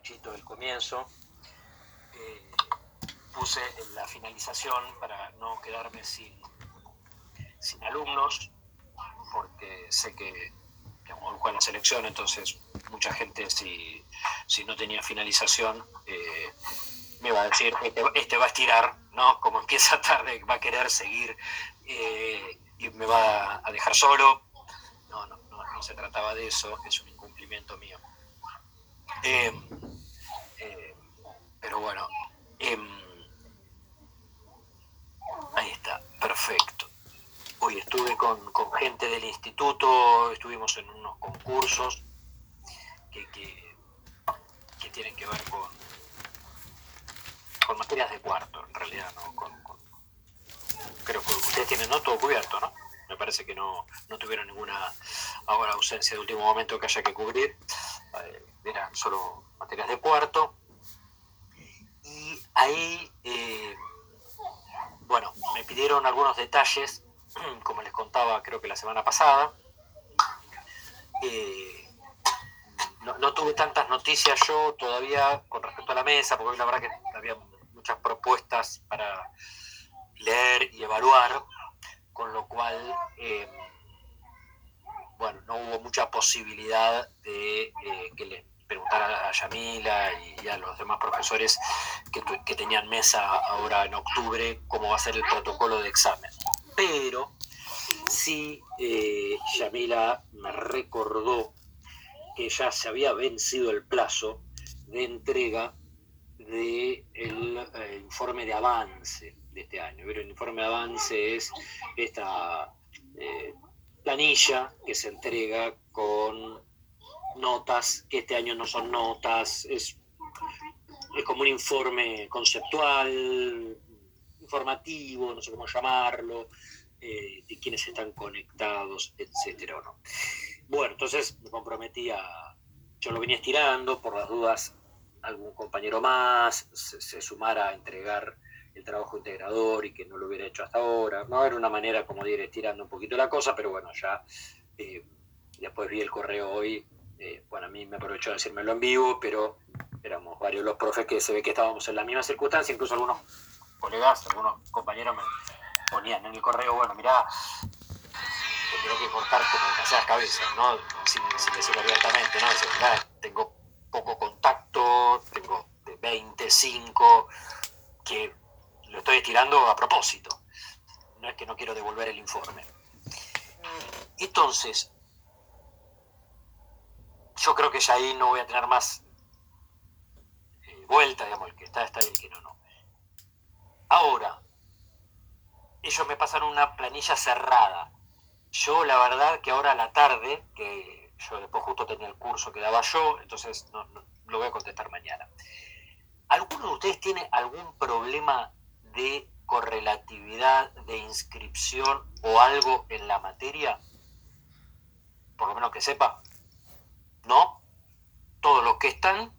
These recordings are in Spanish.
cachito del comienzo. Eh, puse la finalización para no quedarme sin, sin alumnos, porque sé que, que juega la selección, entonces mucha gente si, si no tenía finalización eh, me va a decir, este, este, va a estirar, ¿no? Como empieza tarde, va a querer seguir eh, y me va a dejar solo. No, no, no, se trataba de eso, es un incumplimiento mío. Pero bueno, em, ahí está, perfecto. Hoy estuve con, gente del instituto, estuvimos en unos concursos que, tienen que ver con, con materias de cuarto, en realidad, ¿no? creo que ustedes tienen ¿no? todo cubierto, ¿no? Me parece que no, tuvieron ninguna ahora ausencia de último momento que haya que cubrir. Eh, eran solo materias de cuarto. Ahí, eh, bueno, me pidieron algunos detalles, como les contaba creo que la semana pasada. Eh, no, tuve tantas noticias yo todavía con respecto a la mesa, porque la verdad que había muchas propuestas para leer y evaluar, con lo cual, eh, bueno, no hubo mucha posibilidad de que le preguntar a Yamila y, a los demás profesores que, tenían mesa ahora en octubre cómo va a ser el protocolo de examen. Pero sí, eh, Yamila me recordó que ya se había vencido el plazo de entrega del de eh, informe de avance de este año. Pero el informe de avance es esta eh, planilla que se entrega con notas, que este año no son notas, es, es como un informe conceptual, informativo, no sé cómo llamarlo, eh, de quiénes están conectados, etcétera no. Bueno, entonces me comprometí a, yo lo venía estirando, por las dudas algún compañero más se, sumara a entregar el trabajo integrador y que no lo hubiera hecho hasta ahora. No era una manera como de ir estirando un poquito la cosa, pero bueno, ya eh, después vi el correo hoy eh, bueno, a mí me aprovechó de decírmelo en vivo, pero éramos varios los profes que se ve que estábamos en la misma circunstancia, incluso algunos colegas, algunos compañeros me ponían en el correo, bueno, mirá, tengo que cortar como las cabezas, ¿no? Sin, decirlo abiertamente, ¿no? Decir, tengo poco contacto, tengo de 25, que lo estoy estirando a propósito. No es que no quiero devolver el informe. Entonces, yo creo que ya ahí no voy a tener más eh, vuelta, digamos, el que está, está y el que no, no. Ahora, ellos me pasan una planilla cerrada. Yo, la verdad, que ahora a la tarde, que yo después justo tenía el curso que daba yo, entonces no, lo voy a contestar mañana. ¿Alguno de ustedes tiene algún problema de correlatividad, de inscripción o algo en la materia? Por lo menos que sepa. ¿No? Todos los que están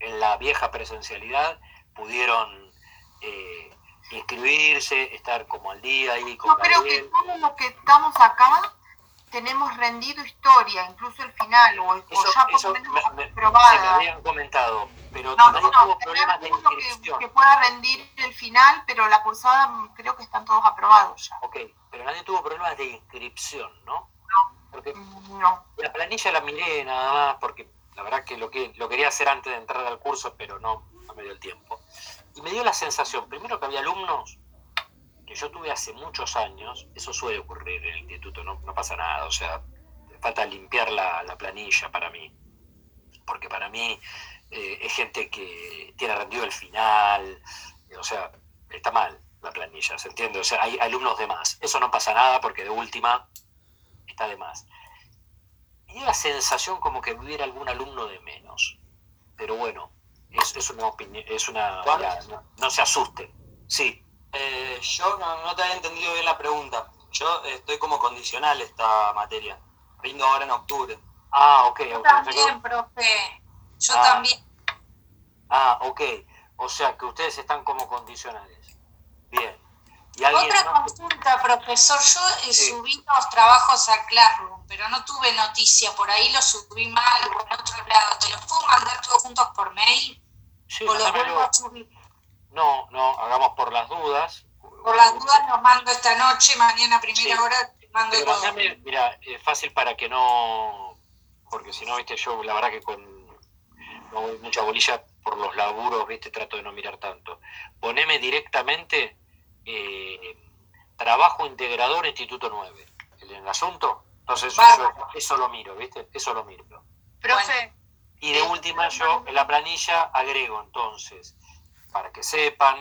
en la vieja presencialidad pudieron eh, inscribirse, estar como al día ahí. Con Yo creo que todos los que estamos acá tenemos rendido historia, incluso el final, o, ya por lo menos me. Se me habían comentado, pero no, no, tuvo problemas de inscripción. Que, que, pueda rendir el final, pero la cursada creo que están todos aprobados ya. Ok, pero nadie tuvo problemas de inscripción, ¿no? Porque la planilla la miré nada más porque la verdad que lo, que lo quería hacer antes de entrar al curso, pero no, no me dio el tiempo. Y me dio la sensación, primero que había alumnos que yo tuve hace muchos años, eso suele ocurrir en el instituto, no, no pasa nada, o sea, falta limpiar la, la planilla para mí, porque para mí eh, es gente que tiene rendido el final, o sea, está mal la planilla, ¿se entiende? O sea, hay alumnos de más. Eso no pasa nada porque de última está de más. Y la sensación como que hubiera algún alumno de menos. Pero bueno, es, es una opinión, es una... no, se asusten. Sí. Eh, yo no, te había entendido bien la pregunta. Yo estoy como condicional esta materia. Rindo ahora en octubre. Ah, ok. Yo también, profe. Yo ah. también. Ah, ok. O sea que ustedes están como condicionales. Bien. Otra consulta, profesor. Yo eh, subí los trabajos a Classroom, pero no tuve noticia. Por ahí lo subí mal o en otro lado. ¿Te los puedo mandar todos juntos por Sí, o lo mándamelo. vuelvo a subir. No, no, hagamos por las dudas. Por las dudas lo mando esta noche, mañana a primera Sí. hora te mando Pero todo. mandame, mira, es fácil para que no, porque si no, viste, yo la verdad que con no mucha bolilla por los laburos, viste, trato de no mirar tanto. Poneme directamente eh, trabajo integrador Instituto 9, el, el asunto. Entonces yo Bárbaro. eso lo miro, viste, eso lo miro. Profe, Y de última yo en la planilla agrego entonces, para que sepan,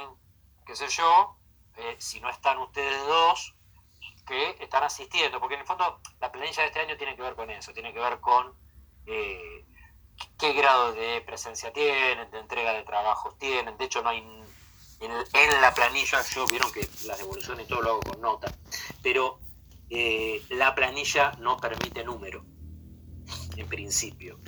qué sé yo, eh, si no están ustedes dos, que están asistiendo, porque en el fondo la planilla de este año tiene que ver con eso, tiene que ver con eh, qué grado de presencia tienen, de entrega de trabajos tienen, de hecho no hay en, en la planilla, yo vieron que las devoluciones y todo lo hago con nota, pero eh, la planilla no permite número, en principio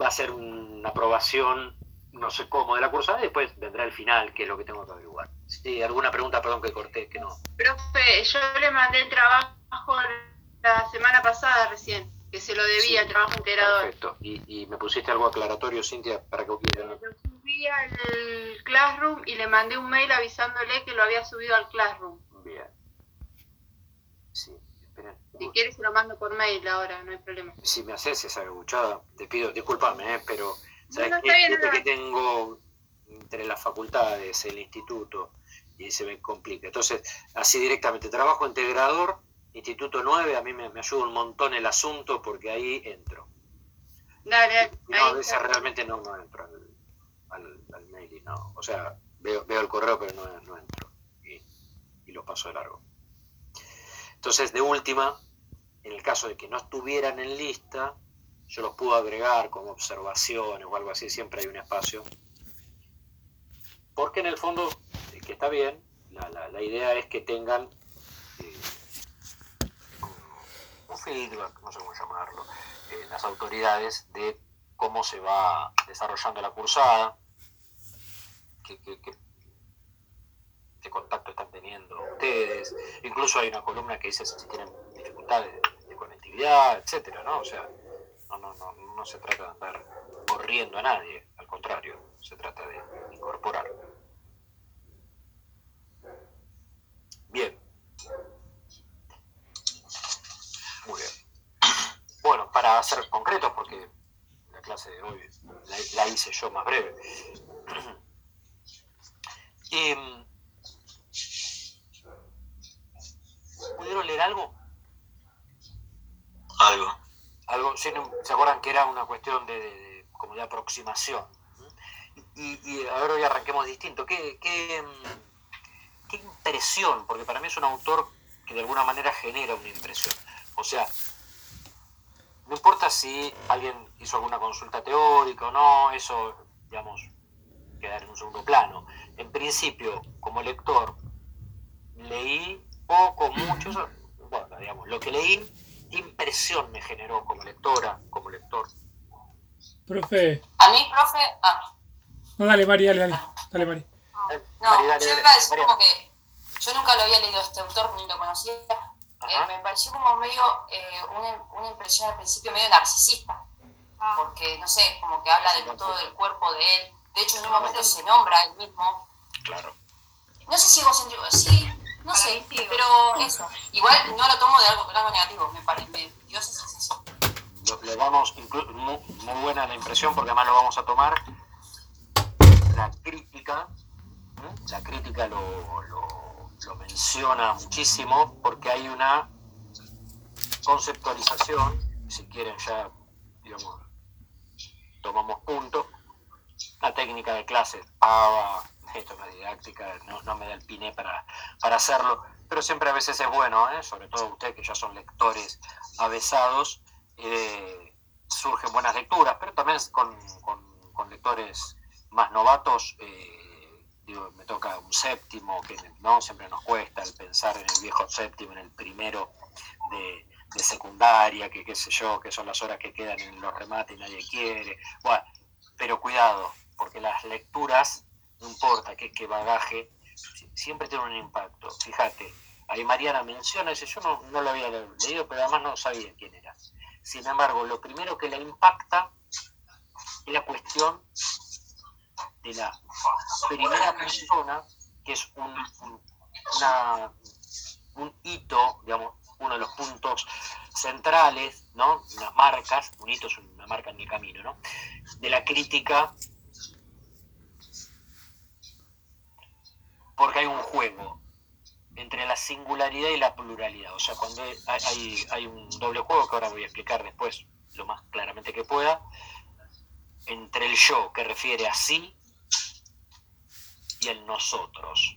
va a ser una aprobación, no sé cómo, de la cursada y después vendrá el final, que es lo que tengo que averiguar. Sí, alguna pregunta, perdón que corté, que no. Profe, yo le mandé el trabajo la semana pasada recién, que se lo debía, Sí, el trabajo integrador. Perfecto. Y, y me pusiste algo aclaratorio, Cintia, para que Lo subí al Classroom y le mandé un mail avisándole que lo había subido al Classroom. Bien. Sí, esperen. Si quieres se lo mando por mail ahora, no hay problema. Si me haces esa aguchada, te pido, discúlpame, eh, pero ¿sabes No, no, qué? bien, no, que tengo entre las facultades, el instituto, y se me complica. Entonces, así directamente, trabajo integrador, Instituto 9, a mí me, me ayuda un montón el asunto porque ahí entro. Dale, no, a ahí veces está. realmente no, no entro al, al, mail y no. O sea, veo, veo el correo pero no, no entro. Y, y lo paso de largo. Entonces, de última, en el caso de que no estuvieran en lista, yo los puedo agregar como observaciones o algo así, siempre hay un espacio. Porque en el fondo, eh, que está bien, la, la, la idea es que tengan eh, un feedback, no sé cómo llamarlo, eh, las autoridades de cómo se va desarrollando la cursada, qué, qué- qué- qué contacto están teniendo ustedes. Incluso hay una columna que dice si tienen dificultades de, de conectividad, etcétera, ¿no? O sea, no, no, no, no se trata de andar corriendo a nadie, al contrario, se trata de incorporar. Bien. Muy bien. Bueno, para ser concretos, porque la clase de hoy la hice yo más breve. Em, ¿Pudieron leer algo? Algo. algo ¿se, se acuerdan que era una cuestión de, de- de- como de aproximación? Y, y ahora hoy arranquemos distinto. ¿Qué, qué, mm, qué impresión? Porque para mí es un autor que de alguna manera genera una impresión. O sea, no importa si alguien hizo alguna consulta teórica o no, eso, digamos, quedar en un segundo plano. En principio, como lector, leí poco, mucho, eso, bueno, digamos, lo que leí, qué impresión me generó como lectora, como lector. Profe, A mí, profe, ah, no, dale, Mari, dale, dale, dale, Mari. Eh, no, Mari, dale, yo dale. iba a decir María. como que yo nunca lo había leído a este autor ni lo conocía. Eh, me pareció como medio, eh, una, una impresión al principio medio narcisista, porque no sé, como que habla de todo el cuerpo de él. De hecho, en un momento se nombra él mismo. Claro. No sé si egocéntrico, sí, no Para sé, mí sí, pero eso. Igual no lo tomo de algo, de algo negativo, me parece, me dio esa sensación. Lo, lo vamos, inclu- muy, muy buena la impresión porque además lo vamos a tomar. La crítica, ¿m? la crítica lo, lo- lo menciona muchísimo porque hay una conceptualización, si quieren ya, digamos, tomamos punto, la técnica de clase, ah, esto no es didáctica, no, me da el piné para, para hacerlo, pero siempre a veces es bueno, ¿eh? sobre todo ustedes que ya son lectores avesados, eh, surgen buenas lecturas, pero también con, con- lectores más novatos, eh, me toca un séptimo, que no siempre nos cuesta el pensar en el viejo séptimo, en el primero de, de secundaria, que qué sé yo, que son las horas que quedan en los remates y nadie quiere. Bueno, pero cuidado, porque las lecturas, no importa qué, qué bagaje, si- siempre tienen un impacto. Fíjate, ahí Mariana menciona, dice, yo no, no lo había leído, pero además no sabía quién era. Sin embargo, lo primero que la impacta es la cuestión de la primera persona, que es un, un hito, digamos, uno de los puntos centrales, ¿no? Unas marcas, un hito es una marca en el camino, ¿no? De la crítica, porque hay un juego entre la singularidad y la pluralidad. O sea, cuando hay, hay, un doble juego que ahora voy a explicar después lo más claramente que pueda, entre el yo que refiere a sí y el nosotros.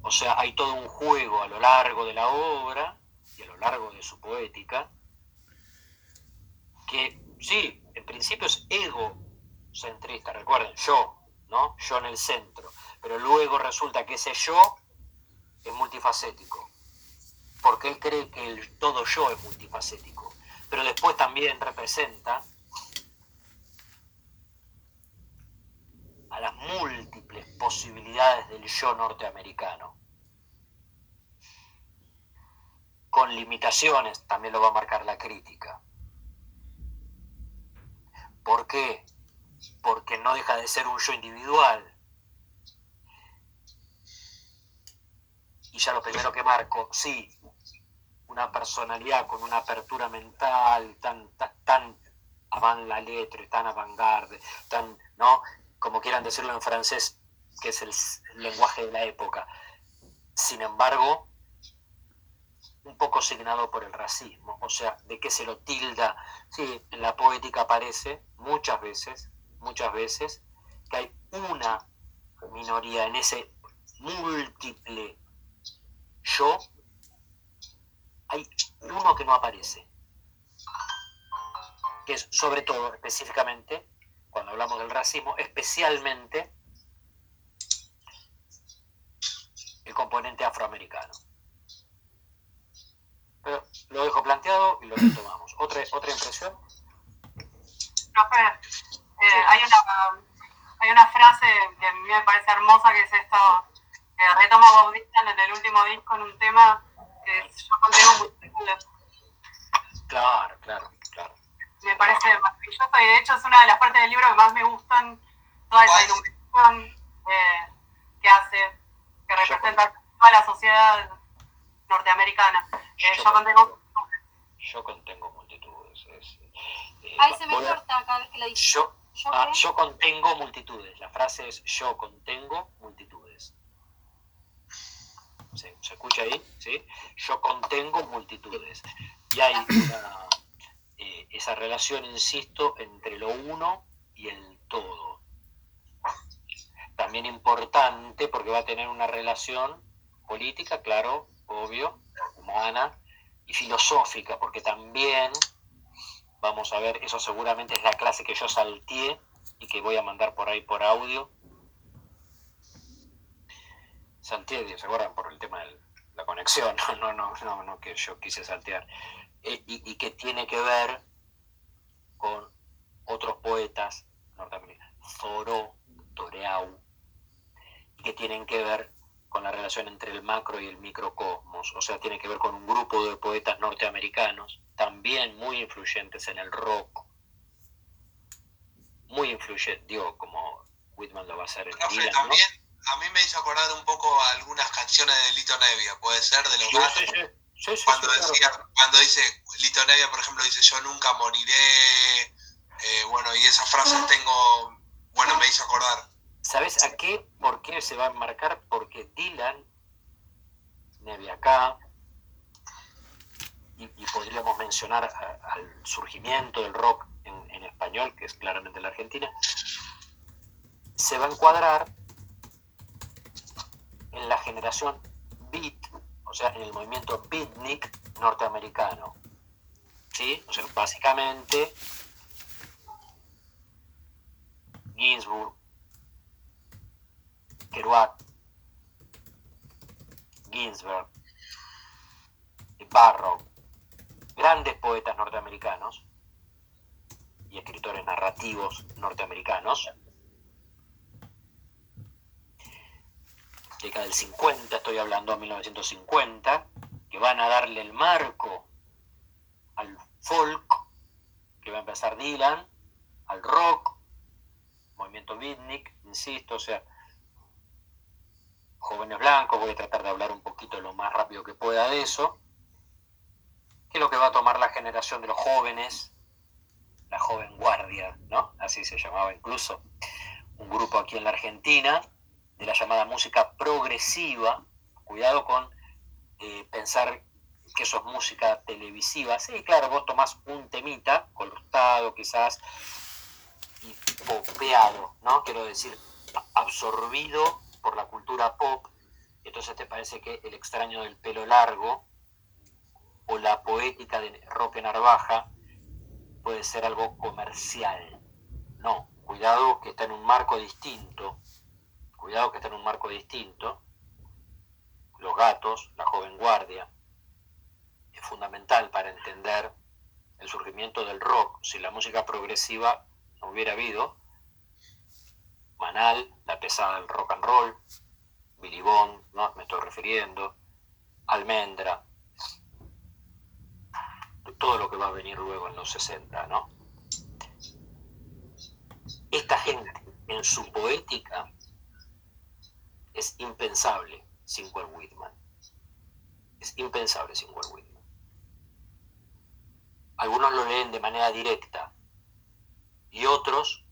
O sea, hay todo un juego a lo largo de la obra y a lo largo de su poética que sí, en principio es egocentrista, recuerden, yo, ¿no? Yo en el centro, pero luego resulta que ese yo es multifacético, porque él cree que el todo yo es multifacético, pero después también representa a las múltiples posibilidades del yo norteamericano. Con limitaciones, también lo va a marcar la crítica. ¿Por qué? Porque no deja de ser un yo individual. Y ya lo primero que marco, sí, una personalidad con una apertura mental tan, tan, avant la letra, tan avant-garde, tan, ¿no? como quieran decirlo en francés, que es el lenguaje de la época. Sin embargo, un poco signado por el racismo, o sea, de qué se lo tilda. Sí, en la poética aparece muchas veces, muchas veces, que hay una minoría en ese múltiple yo, hay uno que no aparece, que es sobre todo, específicamente, cuando hablamos del racismo, especialmente el componente afroamericano. Pero lo dejo planteado y lo retomamos. ¿Otra, otra impresión? Profe, eh, hay, una, hay una frase que a mí me parece hermosa que es esto, que retoma Bautista en el último disco en un tema que es Yo contigo multitudes. Claro, claro, claro. Me parece maravilloso y de hecho es una de las partes del libro que más me gustan, toda esa iluminación eh, que hace, que representa toda la sociedad norteamericana. Eh, yo, contengo yo contengo multitudes. Es, eh, Ahí se me a- corta cada vez que la dice. Yo, ¿Yo ah, yo contengo multitudes. La frase es yo contengo multitudes. ¿Se, escucha ahí? ¿Sí? Yo contengo multitudes. Y hay eh, esa relación, insisto, entre lo uno y el todo. También importante porque va a tener una relación política, claro, obvio, humana y filosófica, porque también vamos a ver, eso seguramente es la clase que yo salteé y que voy a mandar por ahí por audio. Salteé, ¿se acuerdan? Por el tema de la conexión, no, no, no, no, que yo quise saltear. Eh, y, y que tiene que ver con otros poetas norteamericanos, Thoreau, Toreau, y que tienen que ver con la relación entre el macro y el microcosmos, o sea, tiene que ver con un grupo de poetas norteamericanos, también muy influyentes en el rock, muy influyentes, digo, como Whitman lo va a hacer en Dylan, ¿no? A mí me hizo acordar un poco a algunas canciones de Lito Nevia, puede ser, de los Sí, gatos. sí, sí, sí, sí, Cuando, sí, claro. decía, cuando dice, Lito Nevia, por ejemplo, dice, yo nunca moriré, eh, bueno, y esas frases tengo, bueno, me hizo acordar. ¿Sabes a qué? ¿Por qué se va a enmarcar? Porque Dylan, Neve acá, y, y podríamos mencionar a- al surgimiento del rock en, en español, que es claramente la Argentina, se va a encuadrar en la generación beat, o sea, en el movimiento beatnik norteamericano. ¿Sí? O sea, básicamente Ginsburg, Kerouac, Ginsberg, Barrow, grandes poetas norteamericanos y escritores narrativos norteamericanos, década del 50, estoy hablando a 1950, que van a darle el marco al folk, que va a empezar Dylan, al rock, movimiento beatnik, insisto, o sea, jóvenes blancos, voy a tratar de hablar un poquito lo más rápido que pueda de eso, que es lo que va a tomar la generación de los jóvenes, la joven guardia, ¿no? Así se llamaba incluso, un grupo aquí en la Argentina, de la llamada música progresiva, cuidado con eh, pensar que eso es música televisiva. Sí, claro, vos tomás un temita, cortado quizás, y popeado, ¿no? Quiero decir, absorbido por la cultura pop, entonces te parece que el extraño del pelo largo o la poética de Roque Narvaja puede ser algo comercial. No, cuidado que está en un marco distinto, cuidado que está en un marco distinto. Los gatos, la joven guardia, es fundamental para entender el surgimiento del rock. Si la música progresiva no hubiera habido, Manal, la pesada del rock and roll, Billy Bond, ¿no? me estoy refiriendo, Almendra, todo lo que va a venir luego en los 60, ¿no? Esta gente, en su poética, es impensable sin Walt Whitman. Es impensable sin Walt Whitman. Algunos lo leen de manera directa y otros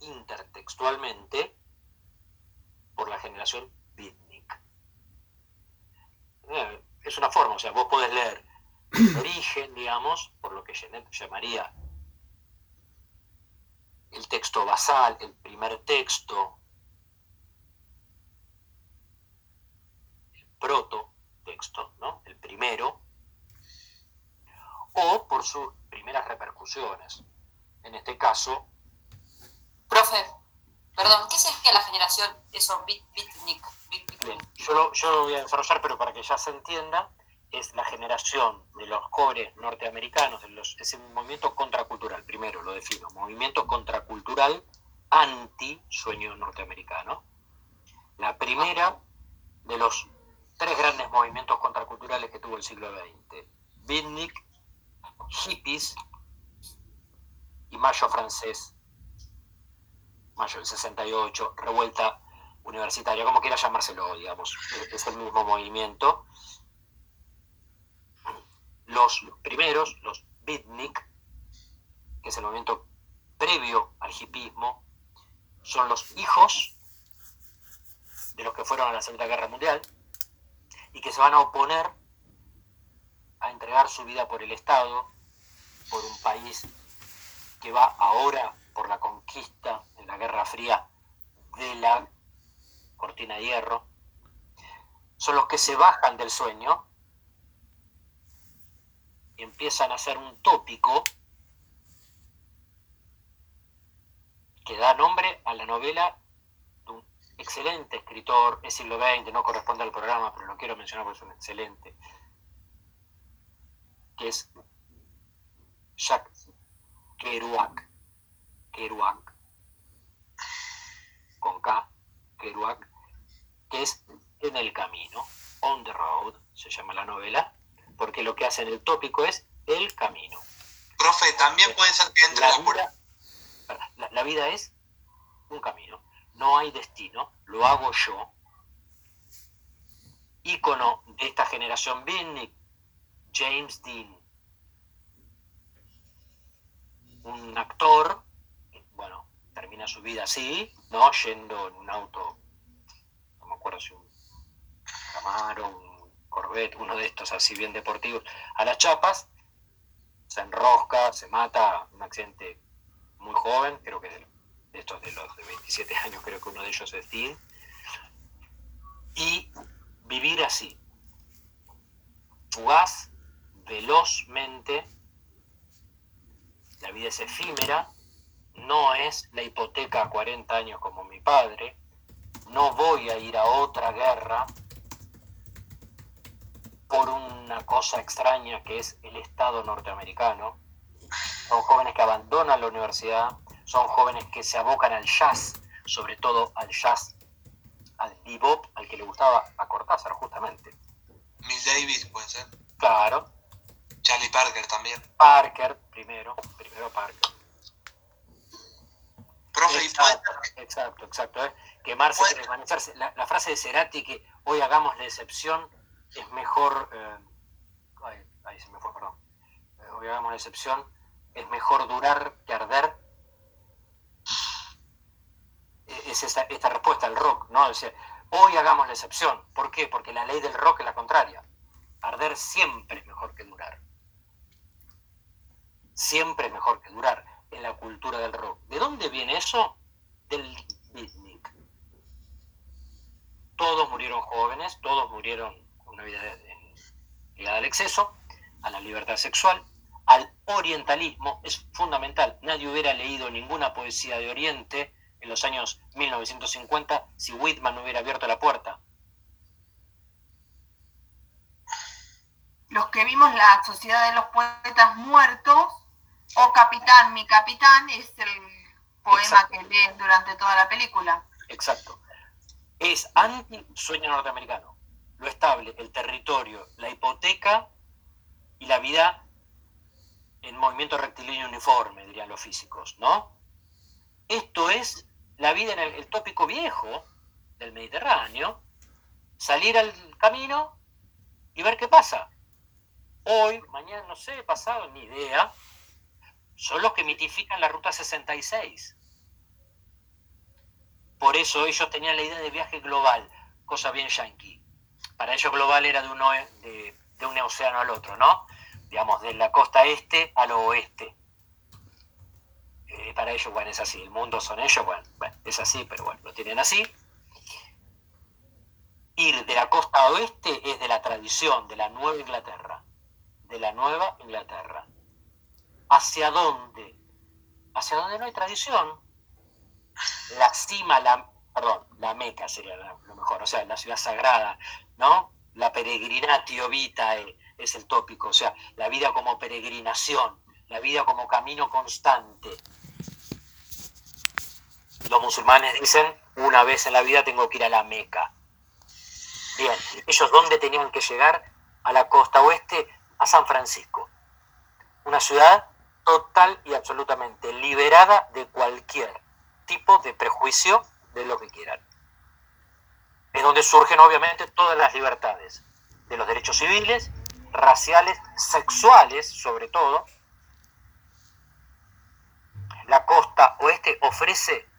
intertextualmente por la generación beatnik. Eh, es una forma, o sea, vos podés leer el origen, digamos, por lo que Genet llamaría el texto basal, el primer texto, el proto texto, ¿no? El primero, o por sus primeras repercusiones. En este caso, Profe, perdón, ¿qué sería la generación eso, beatnik? Bien, yo lo, yo lo voy a desarrollar, pero para que ya se entienda, es la generación de los jóvenes norteamericanos, de los, es un movimiento contracultural, primero lo defino, movimiento contracultural anti-sueño norteamericano. La primera de los tres grandes movimientos contraculturales que tuvo el siglo XX. Beatnik, hippies y mayo francés mayo del 68, revuelta universitaria, como quiera llamárselo, digamos, es el mismo movimiento. Los primeros, los beatnik, que es el movimiento previo al hipismo, son los hijos de los que fueron a la Segunda Guerra Mundial y que se van a oponer a entregar su vida por el Estado, por un país que va ahora por la conquista en la Guerra Fría de la cortina de hierro, son los que se bajan del sueño y empiezan a hacer un tópico que da nombre a la novela excelente escritor, es siglo XX, no corresponde al programa, pero lo quiero mencionar porque es un excelente, que es Jacques Kerouac. Kerouac, con K, Kerouac, que es En el Camino, On the Road, se llama la novela, porque lo que hace en el tópico es el camino. Profe, también puede ser que entre La la puerta. vida, la, la vida es un camino, no hay destino, lo hago yo. Ícono de esta generación beatnik, James Dean, un actor, bueno, termina su vida así, ¿no? Yendo en un auto, no me acuerdo si un Camaro, un Corvette, uno de estos así bien deportivos, a las chapas, se enrosca, se mata, un accidente muy joven, creo que de, estos de los de 27 años, creo que uno de ellos es Dean, y vivir así, fugaz, velozmente, la vida es efímera, no es la hipoteca a 40 años como mi padre, no voy a ir a otra guerra por una cosa extraña que es el Estado norteamericano. Son jóvenes que abandonan la universidad, son jóvenes que se abocan al jazz, sobre todo al jazz, al bebop, al que le gustaba a Cortázar justamente. Miss Davis puede ser. Claro, Charlie Parker también. Parker primero, primero Parker. Profe, y puede Exacto, exacto. ¿eh? Quemarse, desvanecerse. La, la frase de Cerati que hoy hagamos la excepción es mejor. eh, ay, ay, se me fue, perdón. Eh, hoy hagamos la excepción es mejor durar que arder. Es esta, esta respuesta al rock, ¿no? O sea, hoy hagamos la excepción. ¿Por qué? Porque la ley del rock es la contraria. Arder siempre es mejor que durar. Siempre es mejor que durar en la cultura del rock. ¿De dónde viene eso? Del beatnik. Todos murieron jóvenes, todos murieron con una vida ligada al exceso, a la libertad sexual, al orientalismo. Es fundamental. Nadie hubiera leído ninguna poesía de Oriente en los años 1950 si Whitman no hubiera abierto la puerta. Los que vimos la Sociedad de los Poetas Muertos, o Capitán, mi capitán, es el poema Exacto. que leen durante toda la película. Exacto. Es anti-sueño norteamericano. Lo estable, el territorio, la hipoteca y la vida en movimiento rectilíneo uniforme, dirían los físicos, ¿no? Esto es la vida en el, tópico viejo del Mediterráneo, salir al camino y ver qué pasa. Hoy, mañana, no sé, pasado, ni idea, son los que mitifican la Ruta 66. Por eso ellos tenían la idea de viaje global, cosa bien yankee. Para ellos global era de un, oe- de, de un océano al otro, ¿no? Digamos, de la costa este al oeste. Eh, para ellos, bueno, es así. El mundo son ellos, bueno, bueno, es así, pero bueno, lo tienen así. Ir de la costa oeste es de la tradición, de la Nueva Inglaterra. De la Nueva Inglaterra. ¿Hacia dónde? Hacia donde no hay tradición, la cima, la, perdón, la Meca sería lo mejor, o sea, la ciudad sagrada, ¿no? La peregrinatio vitae es el tópico, o sea, la vida como peregrinación, la vida como camino constante. Los musulmanes dicen, una vez en la vida tengo que ir a la Meca. Bien, ellos dónde tenían que llegar? A la costa oeste, a San Francisco. Una ciudad total y absolutamente liberada de cualquier tipo de prejuicio de lo que quieran. Es donde surgen obviamente todas las libertades, de los derechos civiles, raciales, sexuales sobre todo. La costa oeste ofrece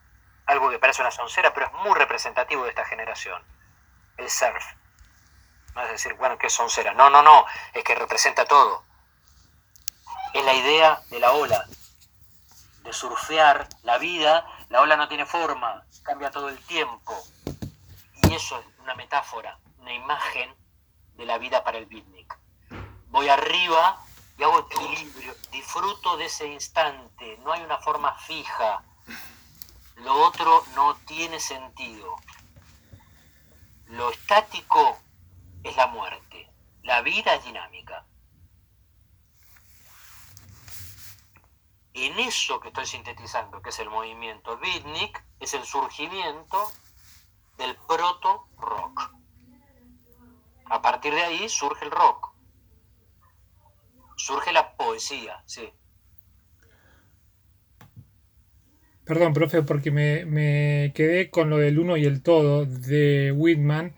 algo que parece una soncera, pero es muy representativo de esta generación, el surf. Vas a decir, bueno, ¿qué es soncera? No, no, no, es que representa todo. Es la idea de la ola, de surfear la vida, la ola no tiene forma, cambia todo el tiempo. Y eso es una metáfora, una imagen de la vida para el beatnik. Voy arriba y hago equilibrio, disfruto de ese instante, no hay una forma fija. Lo otro no tiene sentido. Lo estático es la muerte, la vida es dinámica. En eso que estoy sintetizando, que es el movimiento beatnik, es el surgimiento del proto-rock. A partir de ahí surge el rock. Surge la poesía, sí. Perdón, profe, porque me, me quedé con lo del uno y el todo de Whitman.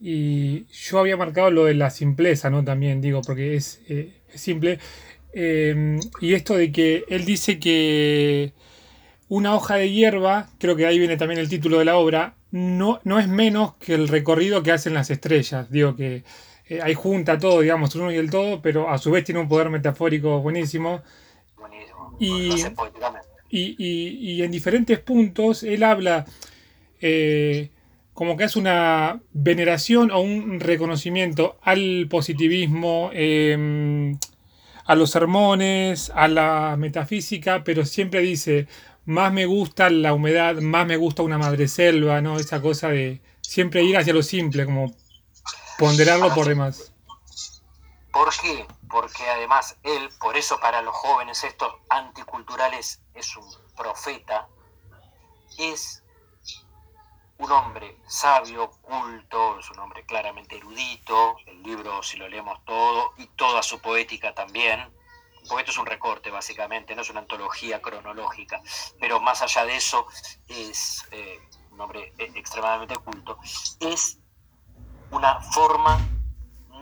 Y yo había marcado lo de la simpleza, ¿no? También digo, porque es, eh, es simple. Eh, y esto de que él dice que una hoja de hierba, creo que ahí viene también el título de la obra, no, no es menos que el recorrido que hacen las estrellas. Digo que eh, ahí junta todo, digamos, uno y el todo, pero a su vez tiene un poder metafórico buenísimo. Buenísimo. Y-. Y, y- y en diferentes puntos él habla eh, como que hace una veneración o un reconocimiento al positivismo, eh, a los sermones, a la metafísica, pero siempre dice, más me gusta la humedad, más me gusta una madreselva, ¿no? Esa cosa de siempre ir hacia lo simple, como ponderarlo por demás. ¿Por qué? Porque además él, por eso para los jóvenes estos anticulturales es un profeta, es un hombre sabio, culto, es un hombre claramente erudito, el libro si lo leemos todo, y toda su poética también, porque esto es un recorte básicamente, no es una antología cronológica, pero más allá de eso es eh, un hombre eh, extremadamente culto, es una forma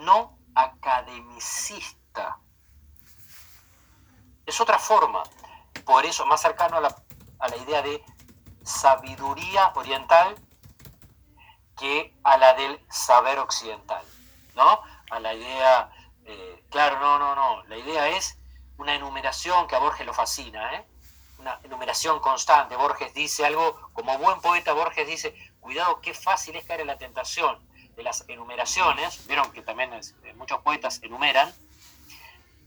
no academicista. Es otra forma, por eso más cercano a la, a la idea de sabiduría oriental que a la del saber occidental, ¿no? A la idea, eh, claro, no, no, no, la idea es una enumeración que a Borges lo fascina, ¿eh? Una enumeración constante. Borges dice algo, como buen poeta Borges dice, cuidado, qué fácil es caer en la tentación de las enumeraciones, vieron que también eh, muchos poetas enumeran,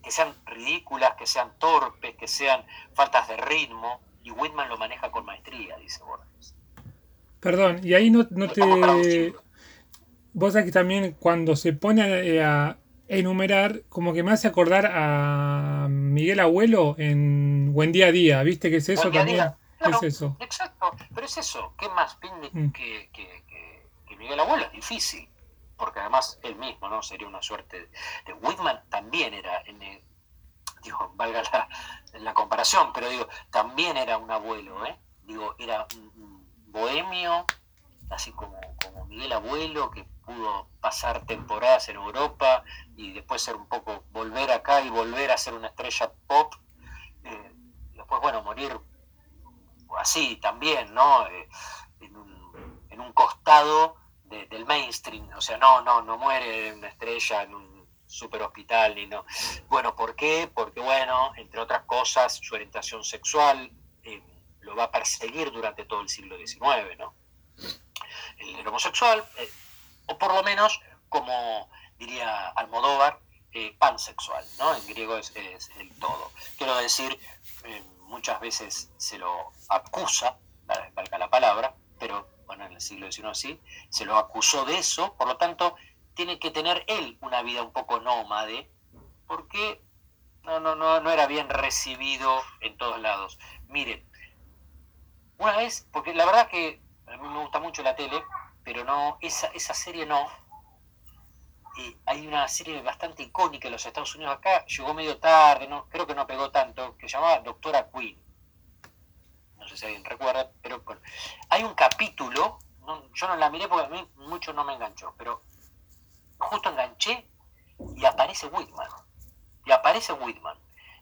que sean ridículas, que sean torpes, que sean faltas de ritmo, y Whitman lo maneja con maestría, dice Borges. Perdón, y ahí no, no te... Vos sabés que también cuando se pone a, enumerar, como que me hace acordar a Miguel Abuelo en Buen Día a Día, ¿viste que es eso también? es eso? Exacto, pero es eso, ¿qué más mm. que, que, Miguel Abuelo? Es difícil, porque además él mismo, ¿no? Sería una suerte de... Whitman también era, en digo, valga la, la, comparación, pero digo, también era un abuelo, ¿eh? Digo, era un bohemio, así como, como Miguel Abuelo, que pudo pasar temporadas en Europa y después ser un poco, volver acá y volver a ser una estrella pop. Eh, después, bueno, morir así también, ¿no? Eh, en, un, costado del mainstream, o sea, no, no, no muere una estrella en un super hospital ni no. Bueno, ¿por qué? Porque, bueno, entre otras cosas, su orientación sexual eh, lo va a perseguir durante todo el siglo XIX, ¿no? El homosexual, o por lo menos, como diría Almodóvar, eh, pansexual, ¿no? En griego es, el todo. Quiero decir, eh, muchas veces se lo acusa, valga la palabra, pero en el siglo XIX se lo acusó de eso, por lo tanto, tiene que tener él una vida un poco nómade, porque no, no, no, no era bien recibido en todos lados. Miren, una vez, porque la verdad que a mí me gusta mucho la tele, pero no, esa, esa serie no. hay una serie bastante icónica en los Estados Unidos acá, llegó medio tarde, no, creo que no pegó tanto, que se llamaba Doctora Queen. No recuerda, pero hay un capítulo, yo no la miré porque a mí mucho no me enganchó, pero justo enganché y aparece Whitman. Y aparece Whitman.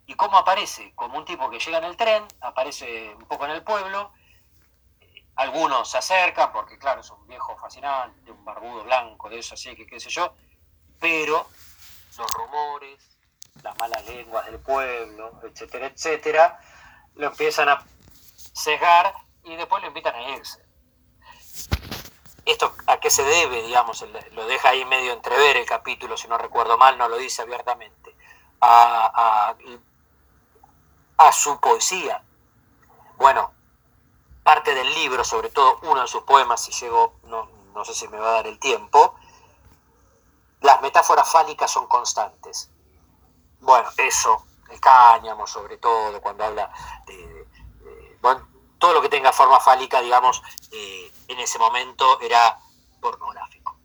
¿Y cómo aparece? Como un tipo que llega en el tren, aparece un poco en el pueblo, algunos se acercan porque, claro, es un viejo fascinante, un barbudo blanco, de eso así, que qué sé yo, pero los rumores, las malas lenguas del pueblo, etcétera, etcétera, lo empiezan a sesgar y después lo invitan a irse. ¿Esto a qué se debe, digamos? Lo deja ahí medio entrever el capítulo, si no recuerdo mal, no lo dice abiertamente. A, a, su poesía. Bueno, parte del libro, sobre todo uno de sus poemas, si llego, no, no sé si me va a dar el tiempo, las metáforas fálicas son constantes. Bueno, eso, el cáñamo sobre todo, cuando habla de, bueno, todo lo que tenga forma fálica, digamos, eh, en ese momento era pornográfico,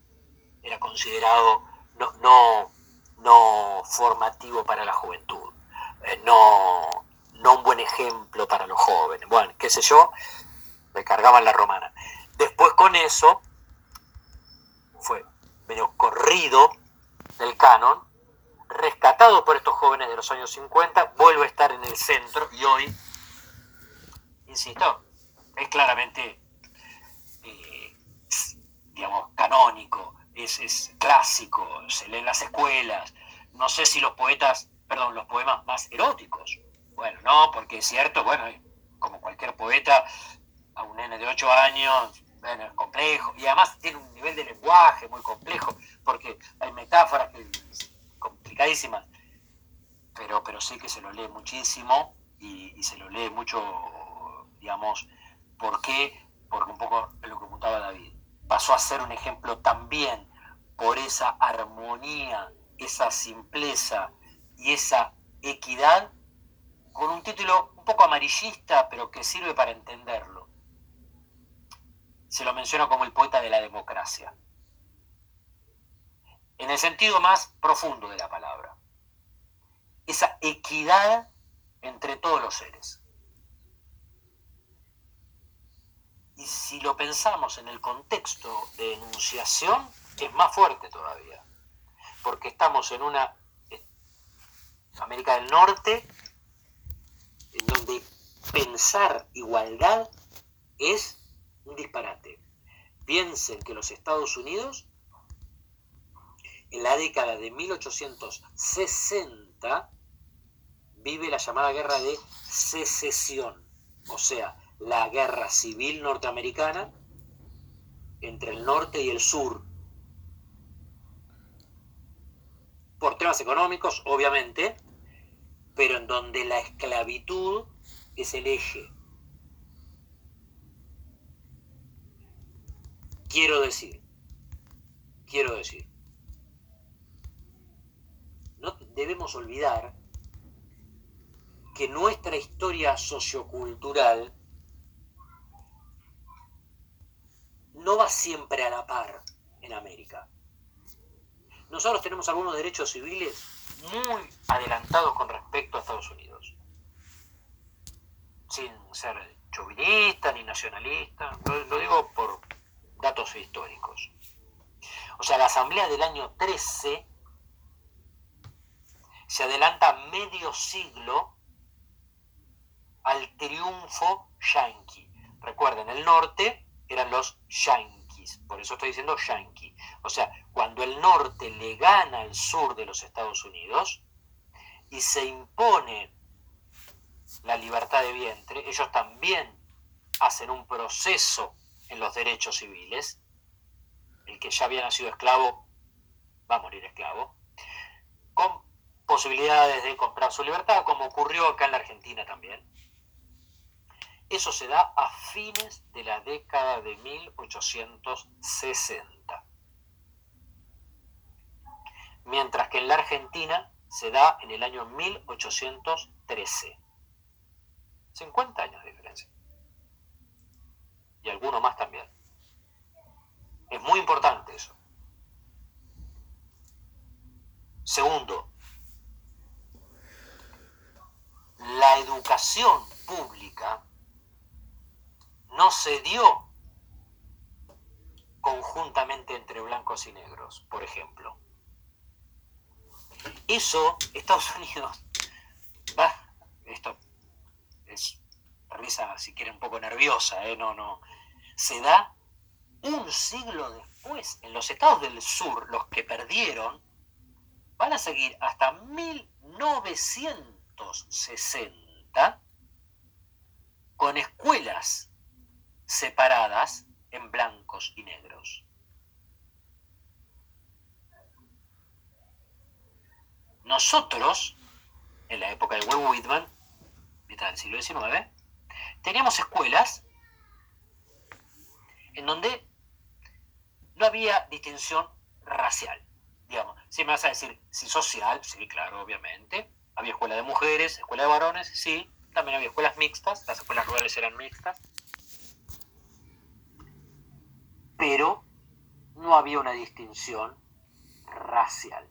era considerado no, no, no formativo para la juventud, eh, no, no un buen ejemplo para los jóvenes, bueno, qué sé yo, me cargaban la romana. Después con eso fue medio corrido del canon, rescatado por estos jóvenes de los años 50, vuelve a estar en el centro y hoy, insisto, es claramente, eh, digamos, canónico, es, es clásico, se lee en las escuelas. No sé si los poetas, perdón, los poemas más eróticos. Bueno, no, porque es cierto, bueno, como cualquier poeta, a un nene de 8 años, bueno, es complejo, y además tiene un nivel de lenguaje muy complejo, porque hay metáforas complicadísimas, pero, pero sí que se lo lee muchísimo y, se lo lee mucho, digamos, ¿por qué? Porque un poco lo que contaba David, pasó a ser un ejemplo también por esa armonía, esa simpleza y esa equidad, con un título un poco amarillista, pero que sirve para entenderlo se lo menciona como el poeta de la democracia, en el sentido más profundo de la palabra. esa equidad entre todos los seres. Y si lo pensamos en el contexto de enunciación, es más fuerte todavía, porque estamos en una eh, América del Norte en donde pensar igualdad es un disparate. Piensen que los Estados Unidos en la década de 1860 vive la llamada guerra de secesión, o sea, la guerra civil norteamericana entre el norte y el sur. Por temas económicos, obviamente, pero en donde la esclavitud es el eje. Quiero decir, quiero decir, no debemos olvidar que nuestra historia sociocultural no va siempre a la par en América. Nosotros tenemos algunos derechos civiles muy adelantados con respecto a Estados Unidos. Sin ser chauvinista ni nacionalista, lo, digo por datos históricos. O sea, la Asamblea del año 13 se adelanta medio siglo al triunfo yanqui. Recuerden, el norte eran los yanquis, por eso estoy diciendo yanqui. O sea, cuando el norte le gana al sur de los Estados Unidos y se impone la libertad de vientre, ellos también hacen un proceso en los derechos civiles. El que ya había nacido esclavo va a morir esclavo. Con posibilidades de comprar su libertad, como ocurrió acá en la Argentina también. Eso se da a fines de la década de 1860. Mientras que en la Argentina se da en el año 1813. 50 años de diferencia. Y alguno más también. Es muy importante eso. Segundo, la educación pública no se dio conjuntamente entre blancos y negros, por ejemplo. Eso, Estados Unidos, va, esto es risa, si quiere, un poco nerviosa, ¿eh? no, no, se da un siglo después. En los estados del sur, los que perdieron, van a seguir hasta 1960 con escuelas separadas en blancos y negros. Nosotros, en la época de Will Whitman, mitad del siglo XIX, teníamos escuelas en donde no había distinción racial. Digamos, si me vas a decir, si social, sí, claro, obviamente. Había escuela de mujeres, escuela de varones, sí. También había escuelas mixtas, las escuelas rurales eran mixtas. Pero no había una distinción racial.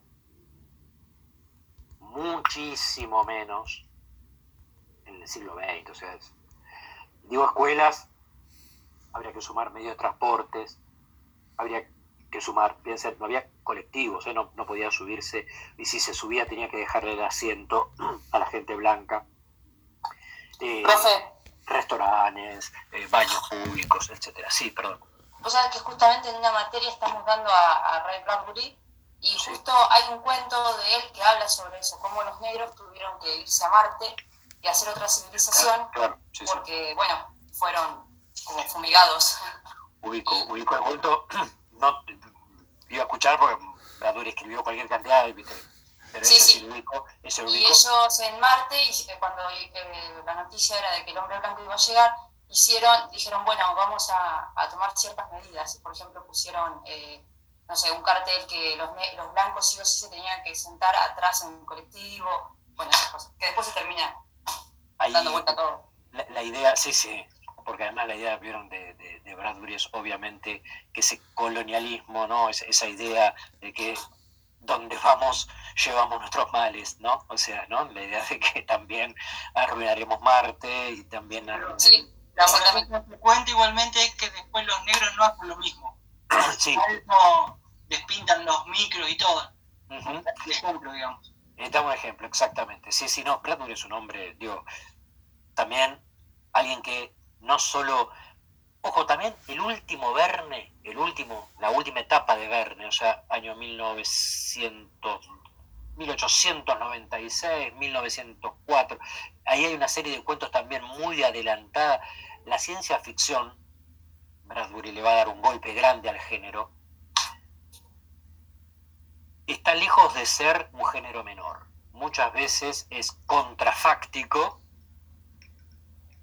Muchísimo menos en el siglo XX. O sea, digo escuelas, habría que sumar medios de transportes, habría que sumar, piensen, no había colectivos, ¿eh? no, no, podía subirse, y si se subía tenía que dejarle el asiento a la gente blanca. Eh, restaurantes, eh, baños públicos, etcétera. Sí, perdón. Vos sabés que justamente en una materia estamos dando a, a Ray Bradbury y justo hay un cuento de él que habla sobre eso, cómo los negros tuvieron que irse a Marte y hacer otra civilización, claro, sí, porque, bueno, fueron como fumigados. Ubico, ubico el cuento, no iba a escuchar porque Bradbury escribió cualquier cantidad, ¿viste? pero Sí, ese sí. sí ubico, Y ellos en Marte, y eh, cuando eh, la noticia era de que el hombre blanco iba a llegar, hicieron, dijeron, bueno, vamos a, a tomar ciertas medidas. Por ejemplo, pusieron, eh, no sé, un cartel que los, los blancos sí o sí se tenían que sentar atrás en el colectivo, bueno, esas cosas, que después se termina Ahí, dando vuelta todo. la, la idea, sí, sí, porque además la idea, vieron, de, de, de Bradbury es obviamente que ese colonialismo, ¿no? Esa, esa idea de que donde vamos llevamos nuestros males, ¿no? O sea, ¿no? La idea de que también arruinaremos Marte y también arruinaremos... Sí, La consecuente igualmente es que después los negros no hacen lo mismo. Sí. No les pintan los micros y todo. De ejemplo, digamos. Eh, da un ejemplo, exactamente. Sí, sí, no, Bradbury es un hombre, digo, también alguien que no solo. Ojo, también el último Verne, el último, la última etapa de Verne, o sea, año 1900, 1896, 1904, ahí hay una serie de cuentos también muy adelantada. La ciencia ficción, Bradbury le va a dar un golpe grande al género, está lejos de ser un género menor. Muchas veces es contrafáctico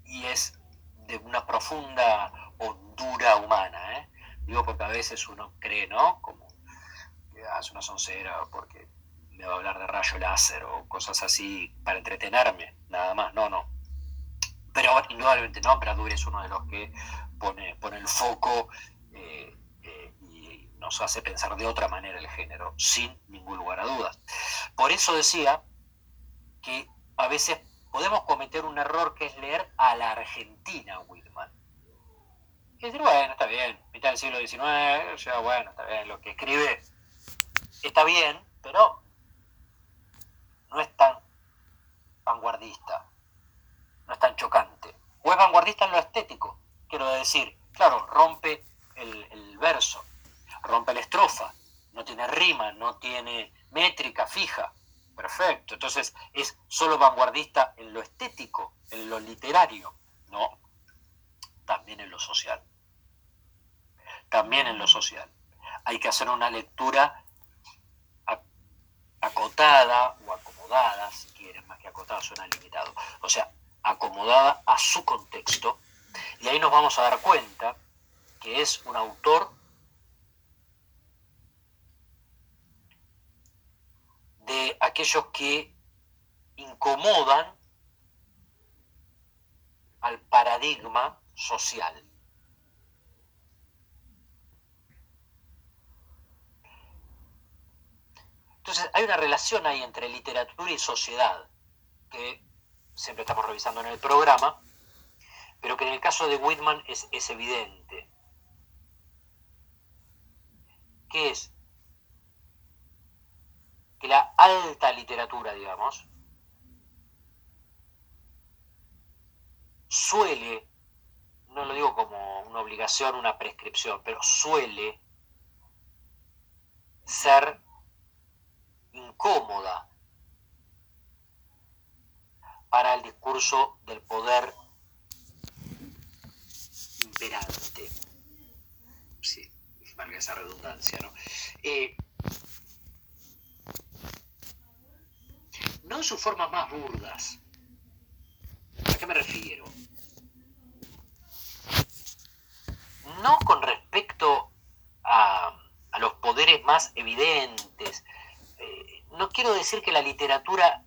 y es de una profunda hondura humana. ¿eh? Digo porque a veces uno cree, ¿no? Como que hace una soncera porque me va a hablar de rayo láser o cosas así para entretenerme, nada más. No, no. Pero indudablemente no, Bradbury es uno de los que pone, pone el foco eh, eh, y nos hace pensar de otra manera el género, sin ningún lugar a dudas. Por eso decía que a veces podemos cometer un error que es leer a la Argentina Whitman. Y decir, bueno, está bien, mitad del siglo XIX, sea, bueno, está bien, lo que escribe está bien, pero no es tan vanguardista, no es tan chocante. O es vanguardista en lo estético, quiero decir, claro, rompe el, verso, rompe la estrofa, no tiene rima, no tiene métrica fija. Perfecto, entonces es solo vanguardista en lo estético, en lo literario, no, también en lo social. También en lo social. Hay que hacer una lectura ac- acotada o acomodada, si quieren, más que acotada suena limitado. O sea, acomodada a su contexto. Y ahí nos vamos a dar cuenta que es un autor de aquellos que incomodan al paradigma social. Entonces hay una relación ahí entre literatura y sociedad que siempre estamos revisando en el programa, pero que en el caso de Whitman es, es evidente. ¿Qué es? que la alta literatura, digamos, suele, no lo digo como una obligación, una prescripción, pero suele ser incómoda para el discurso del poder imperante. Sí, valga esa redundancia, ¿no? Eh, no en sus formas más burdas. ¿A qué me refiero? No con respecto a, a los poderes más evidentes. Eh, no quiero decir que la literatura,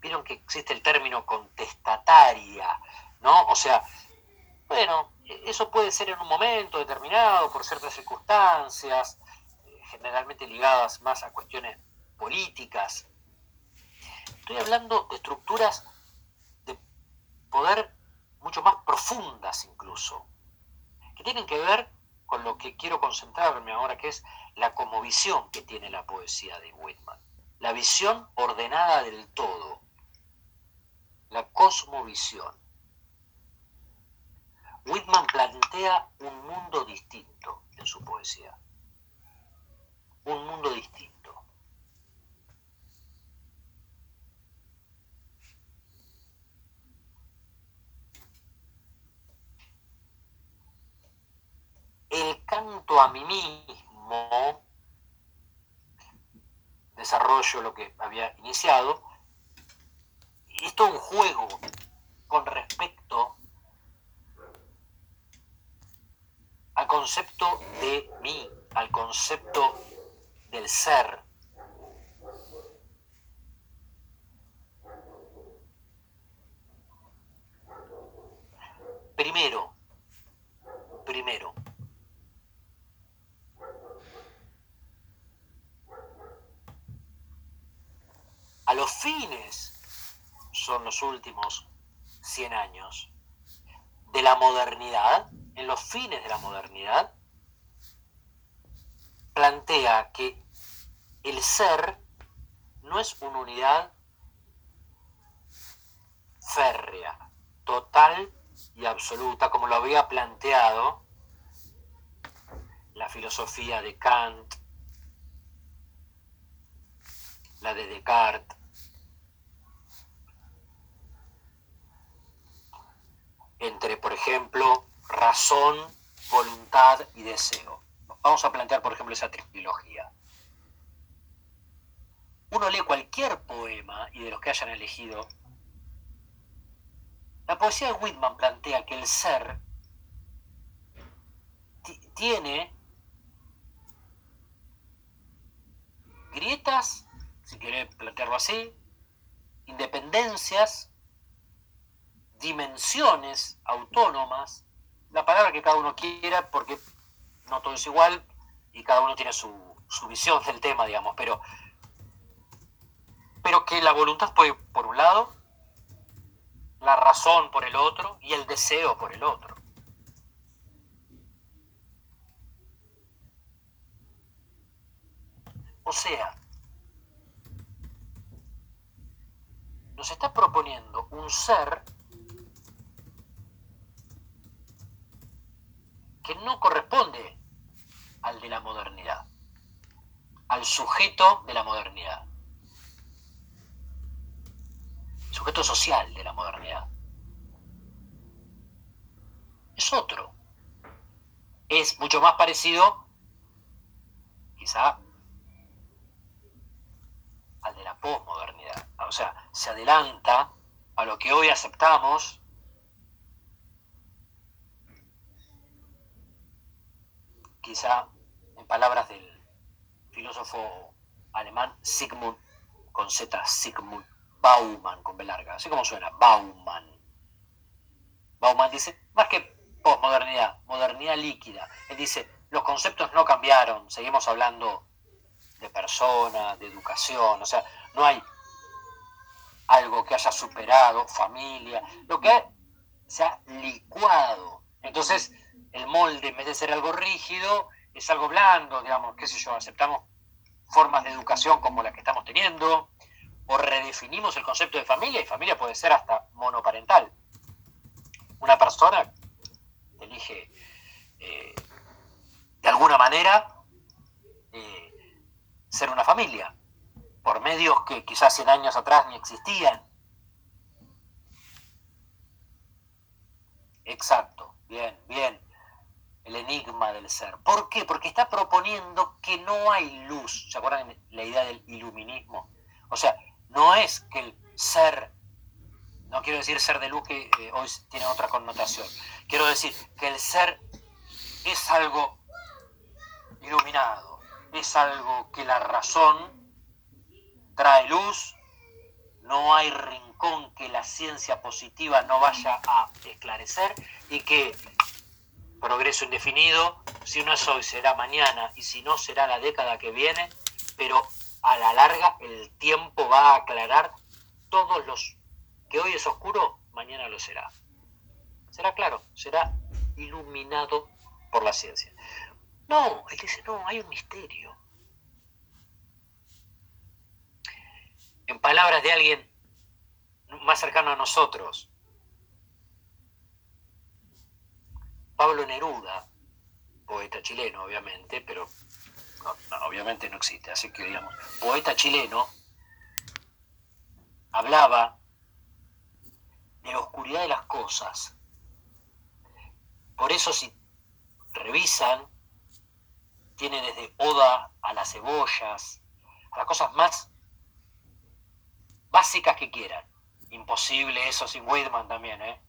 vieron que existe el término contestataria, ¿no? O sea, bueno, eso puede ser en un momento determinado, por ciertas circunstancias, eh, generalmente ligadas más a cuestiones políticas, Estoy hablando de estructuras de poder mucho más profundas incluso, que tienen que ver con lo que quiero concentrarme ahora, que es la comovisión que tiene la poesía de Whitman, la visión ordenada del todo, la cosmovisión. Whitman plantea un mundo distinto en su poesía, un mundo distinto. El canto a mí mismo, desarrollo lo que había iniciado, es todo un juego con respecto al concepto de mí, al concepto del ser. Primero, primero, los fines son los últimos 100 años de la modernidad, en los fines de la modernidad, plantea que el ser no es una unidad férrea, total y absoluta, como lo había planteado la filosofía de Kant, la de Descartes, entre, por ejemplo, razón, voluntad y deseo. Vamos a plantear, por ejemplo, esa trilogía. Uno lee cualquier poema y de los que hayan elegido, la poesía de Whitman plantea que el ser tiene grietas, si quiere plantearlo así, independencias, dimensiones autónomas, la palabra que cada uno quiera, porque no todo es igual y cada uno tiene su, visión del tema, digamos, pero, pero que la voluntad puede por un lado, la razón por el otro y el deseo por el otro. O sea, nos está proponiendo un ser que no corresponde al de la modernidad, al sujeto de la modernidad, sujeto social de la modernidad. Es otro. Es mucho más parecido, quizá, al de la posmodernidad. O sea, se adelanta a lo que hoy aceptamos quizá en palabras del filósofo alemán Sigmund, con Z, Sigmund Bauman, con B larga, así como suena, Bauman. Bauman dice, más que posmodernidad, modernidad líquida. Él dice, los conceptos no cambiaron, seguimos hablando de persona, de educación, o sea, no hay algo que haya superado, familia, lo que se ha licuado. Entonces, el molde, en vez de ser algo rígido, es algo blando, digamos, qué sé yo, aceptamos formas de educación como la que estamos teniendo, o redefinimos el concepto de familia, y familia puede ser hasta monoparental. Una persona elige eh, de alguna manera eh, ser una familia, por medios que quizás 100 años atrás ni existían. Exacto, bien, bien el enigma del ser. ¿Por qué? Porque está proponiendo que no hay luz. ¿Se acuerdan la idea del iluminismo? O sea, no es que el ser, no quiero decir ser de luz que eh, hoy tiene otra connotación, quiero decir que el ser es algo iluminado, es algo que la razón trae luz, no hay rincón que la ciencia positiva no vaya a esclarecer y que progreso indefinido, si no es hoy será mañana y si no será la década que viene, pero a la larga el tiempo va a aclarar todos los que hoy es oscuro, mañana lo será. Será claro, será iluminado por la ciencia. No, él dice, no, hay un misterio. En palabras de alguien más cercano a nosotros, Pablo Neruda, poeta chileno obviamente, pero obviamente no existe, así que digamos, poeta chileno, hablaba de la oscuridad de las cosas. Por eso si revisan, tiene desde Oda a las cebollas, a las cosas más básicas que quieran. Imposible eso sin Whitman también, ¿eh?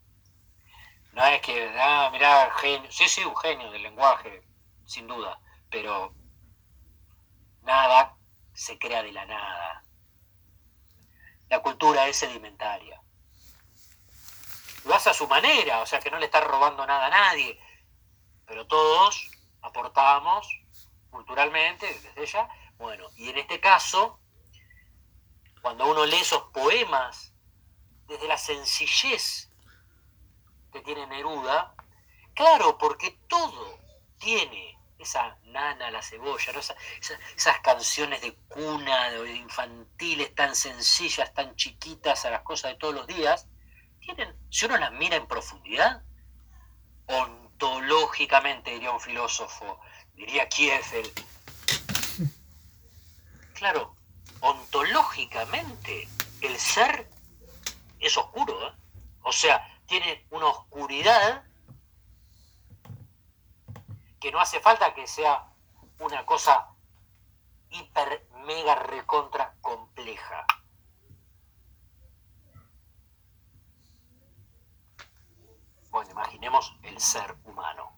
No es que, ah, mirá, genio. Sí, sí, un genio del lenguaje, sin duda, pero nada se crea de la nada. La cultura es sedimentaria. Lo hace a su manera, o sea que no le está robando nada a nadie, pero todos aportamos culturalmente desde ella. Bueno, y en este caso, cuando uno lee esos poemas, desde la sencillez que tiene Neruda, claro, porque todo tiene esa nana, la cebolla, esas canciones de cuna, de infantiles, tan sencillas, tan chiquitas a las cosas de todos los días, tienen, si uno las mira en profundidad, ontológicamente, diría un filósofo, diría Kiefel, claro, ontológicamente el ser es oscuro, ¿eh? o sea, tiene una oscuridad que no hace falta que sea una cosa hiper, mega, recontra compleja. Bueno, imaginemos el ser humano.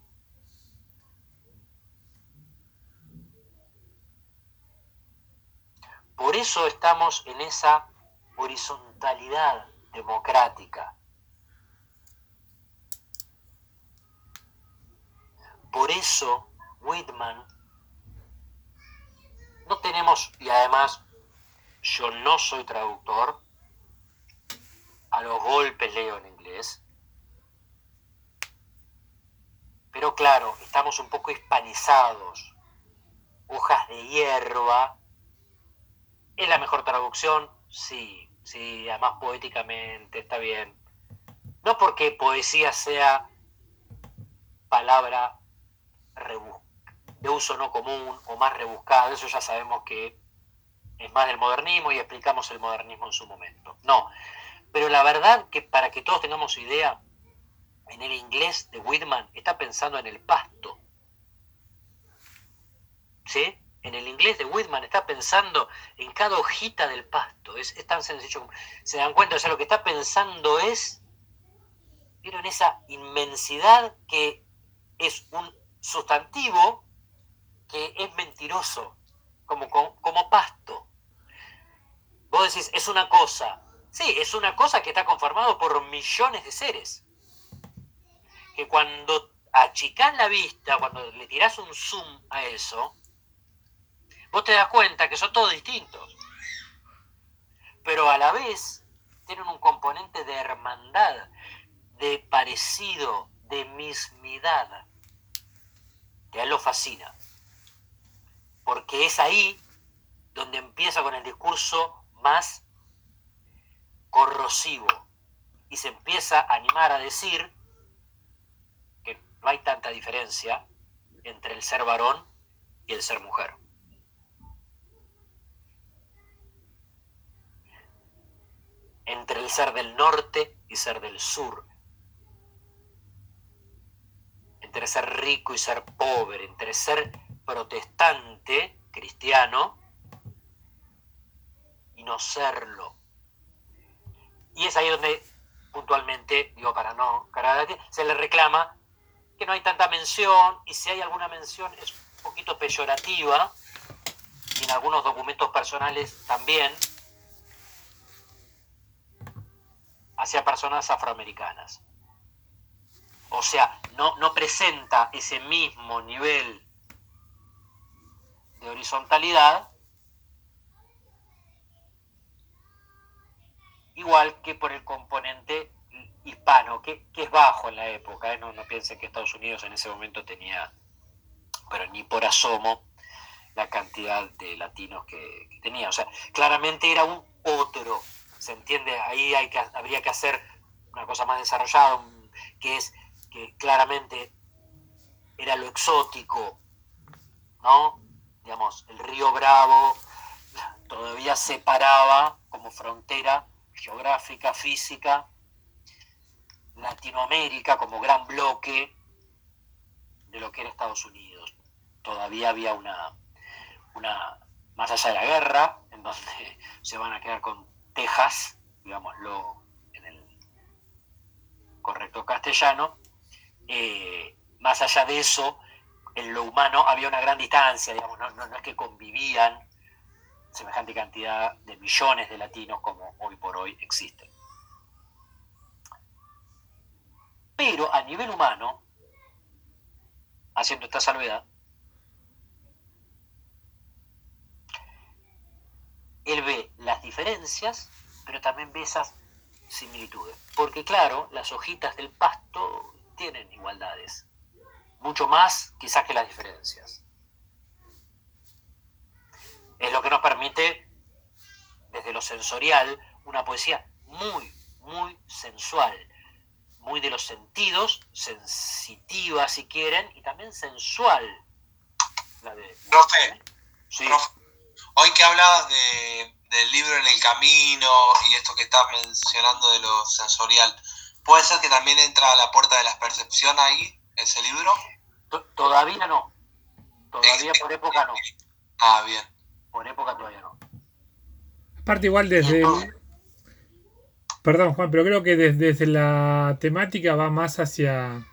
Por eso estamos en esa horizontalidad democrática. Por eso Whitman no tenemos, y además yo no soy traductor, a los golpes leo en inglés, pero claro, estamos un poco hispanizados, hojas de hierba, ¿es la mejor traducción? Sí, sí, además poéticamente está bien. No porque poesía sea palabra de uso no común o más rebuscada, eso ya sabemos que es más del modernismo y explicamos el modernismo en su momento. No, pero la verdad que para que todos tengamos idea, en el inglés de Whitman está pensando en el pasto. ¿Sí? En el inglés de Whitman está pensando en cada hojita del pasto. Es, tan sencillo como. Se dan cuenta, o sea, lo que está pensando es. ¿Vieron esa inmensidad que es un sustantivo que es mentiroso, como, como, pasto? Vos decís, es una cosa. Sí, es una cosa que está conformado por millones de seres. Que cuando achicás la vista, cuando le tirás un zoom a eso, vos te das cuenta que son todos distintos. Pero a la vez tienen un componente de hermandad, de parecido, de mismidad, que a él lo fascina. Porque es ahí donde empieza con el discurso más corrosivo y se empieza a animar a decir que no hay tanta diferencia entre el ser varón y el ser mujer. Entre el ser del norte y ser del sur. Entre ser rico y ser pobre. Entre ser protestante, cristiano, y no serlo. Y es ahí donde puntualmente, digo para no cargar se le reclama que no hay tanta mención y si hay alguna mención es un poquito peyorativa y en algunos documentos personales también hacia personas afroamericanas. O sea, no, no presenta ese mismo nivel de horizontalidad igual que por el componente hispano, que, que es bajo en la época. ¿eh? No, no piensen que Estados Unidos en ese momento tenía, pero ni por asomo, la cantidad de latinos que, que tenía. O sea, claramente era un otro, ¿se entiende? Ahí hay que, habría que hacer una cosa más desarrollada, que es que claramente era lo exótico, ¿no? Digamos, el río Bravo todavía separaba como frontera geográfica, física, Latinoamérica como gran bloque de lo que era Estados Unidos. Todavía había una, una más allá de la guerra, en donde se van a quedar con Texas, digámoslo en el correcto castellano, eh, más allá de eso, en lo humano había una gran distancia, no es que convivían semejante cantidad de millones de latinos como hoy por hoy existen. Pero a nivel humano, haciendo esta salvedad, él ve las diferencias, pero también ve esas similitudes. Porque claro, las hojitas del pasto tienen igualdades, mucho más quizás que las diferencias. Es lo que nos permite, desde lo sensorial, una poesía muy, muy sensual, muy de los sentidos, sensitiva si quieren, y también sensual. La de, Profe, Sí. profe, hoy que hablabas de, del libro en el camino y esto que estás mencionando de lo sensorial, ¿puede ser que también entra a la puerta de la percepción ahí, ese libro? To- Todavía no. Todavía por época no. Ah, bien. Por época todavía no. Aparte igual desde... Perdón Juan, pero creo que desde, desde la temática va más hacia...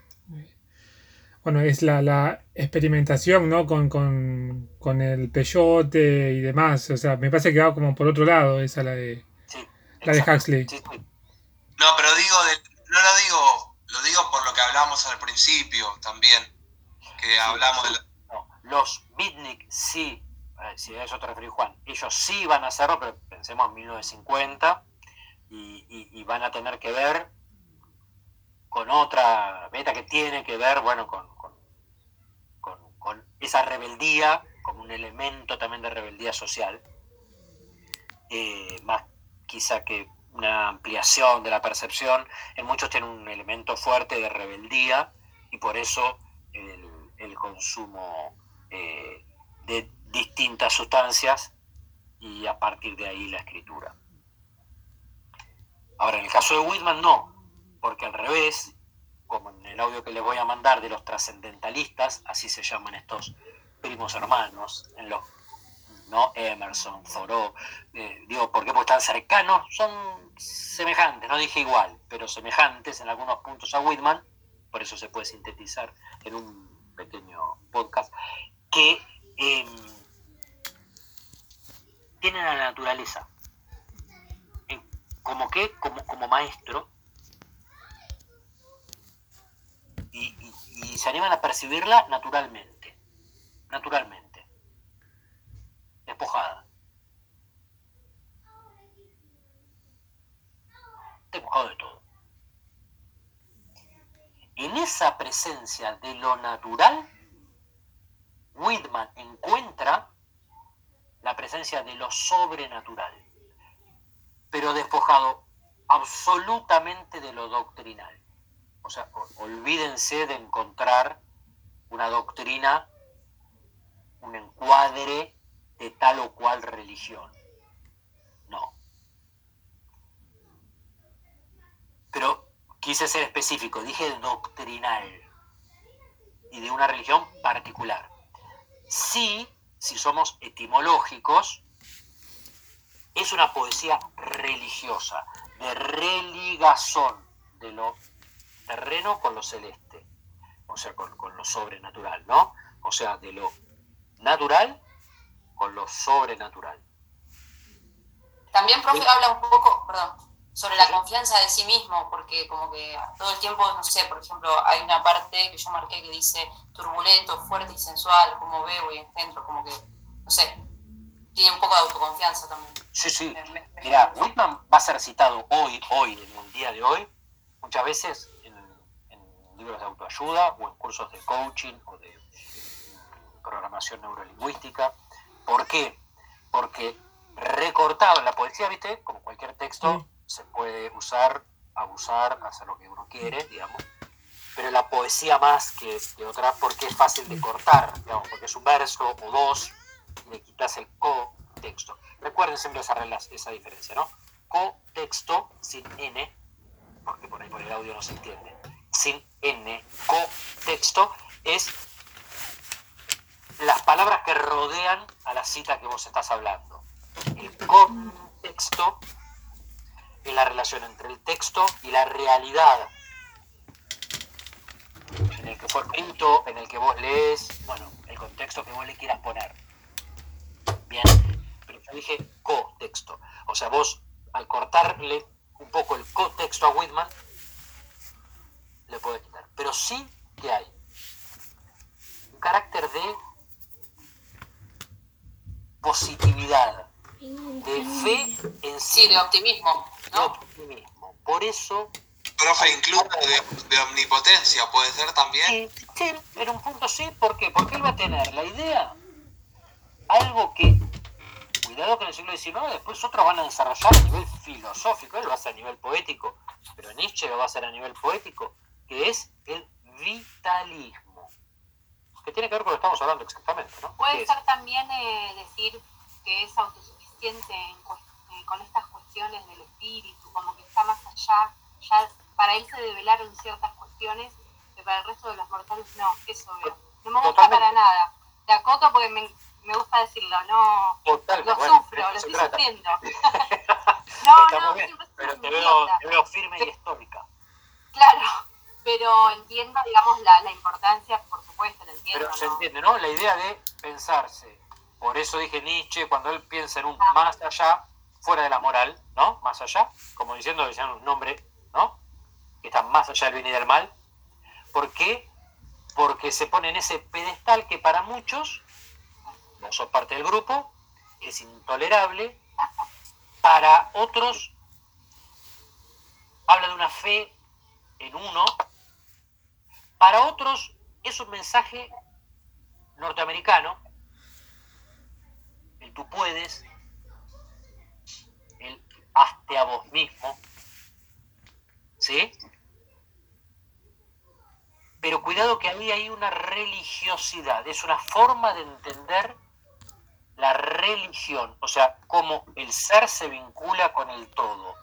Bueno, es la, la experimentación, ¿no? Con, con, con el peyote y demás. O sea, me parece que va como por otro lado esa la de, Sí, la de. Huxley. Sí, sí. No, pero digo, de- no lo digo, lo digo por lo que hablamos al principio también, que hablamos de... No, los beatnik sí, eh, si a eso te referís Juan, ellos sí van a hacerlo, pero pensemos en 1950 y, y- y van a tener que ver con otra beta que tiene que ver, bueno, con, con- con- con esa rebeldía, como un elemento también de rebeldía social, eh, más quizá que una ampliación de la percepción, en muchos tiene un elemento fuerte de rebeldía y por eso el, consumo eh, de distintas sustancias y a partir de ahí la escritura. Ahora, en el caso de Whitman no, porque al revés, como en el audio que les voy a mandar de los trascendentalistas, así se llaman estos primos hermanos, en los ¿no? Emerson, Thoreau, eh, digo, ¿por qué? Porque están cercanos, son semejantes, no dije igual, pero semejantes en algunos puntos a Whitman, por eso se puede sintetizar en un pequeño podcast, que eh, tienen a la naturaleza como que, como, como maestro, y se animan a percibirla naturalmente, naturalmente, despojada. Despojado de todo. En esa presencia de lo natural, Whitman encuentra la presencia de lo sobrenatural, pero despojado absolutamente de lo doctrinal. O sea, olvídense de encontrar una doctrina, un encuadre de tal o cual religión. No. Pero quise ser específico, dije doctrinal y de una religión particular. Sí, si somos etimológicos, es una poesía religiosa, de religazón de lo terreno con lo celeste, o sea, con, con lo sobrenatural, ¿no? O sea, de lo natural con lo sobrenatural. También, profe, habla un poco, perdón, sobre la confianza de sí mismo, porque como que todo el tiempo, no sé, por ejemplo, hay una parte que yo marqué que dice turbulento, fuerte y sensual, como veo y engendro, como que, no sé, tiene un poco de autoconfianza también. Sí, sí. Mira, Whitman va a ser citado hoy, hoy, en el día de hoy, muchas veces en, en libros de autoayuda o en cursos de coaching o de mm, programación neurolingüística. ¿Por qué? Porque recortado en la poesía, ¿viste? Como cualquier texto, se puede usar, abusar, hacer lo que uno quiere, digamos. Pero la poesía más que, que otra, porque es fácil de cortar, digamos, porque es un verso o dos, y le quitas el contexto. Recuerden siempre esa, rela- esa diferencia, ¿no? Contexto sin N, porque por ahí por el audio no se entiende, sin N, contexto es las palabras que rodean a la cita que vos estás hablando. El contexto es la relación entre el texto y la realidad en el que fue escrito, en el que vos lees, bueno, el contexto que vos le quieras poner. Bien, pero yo dije contexto. O sea, vos al cortarle un poco el contexto a Whitman, le podés quitar. Pero sí que hay un carácter de positividad, de fe en sí, Sí, de optimismo, de ¿no? optimismo. Por eso, Profe, incluso de, de omnipotencia, puede ser también. sí, sí, en un punto sí, ¿por qué? Porque él va a tener la idea, algo que, cuidado que en el siglo XIX después otros van a desarrollar a nivel filosófico, él lo hace a nivel poético, pero Nietzsche lo va a hacer a nivel poético, que es el vitalismo. Que tiene que ver con lo que estamos hablando exactamente, ¿no? ¿Qué Puede es? ser también eh, decir que es autosuficiente en eh, con estas cuestiones del espíritu, como que está más allá, ya para él se develaron ciertas cuestiones que para el resto de los mortales no, eso veo. No me gusta Totalmente. para nada. Te acoto porque me, me gusta decirlo, no Totalmente, lo bueno, sufro, lo estoy trata. sufriendo. no, Está no, bien, pero te veo, idiota. te veo firme y histórica. Claro, pero entiendo, digamos, la, la importancia, por supuesto, lo entiendo. Pero se entiende, ¿no? La idea de pensarse. Por eso dije Nietzsche, cuando él piensa en un Ah. más allá, fuera de la moral, ¿no? Más allá, como diciendo que sean un nombre, ¿no? Que está más allá del bien y del mal. ¿Por qué? Porque se pone en ese pedestal que para muchos, no sos parte del grupo, es intolerable. Para otros, habla de una fe en uno. Para otros, es un mensaje norteamericano, el tú puedes, el hazte a vos mismo, ¿sí? Pero cuidado que ahí hay una religiosidad, es una forma de entender la religión, o sea, cómo el ser se vincula con el todo.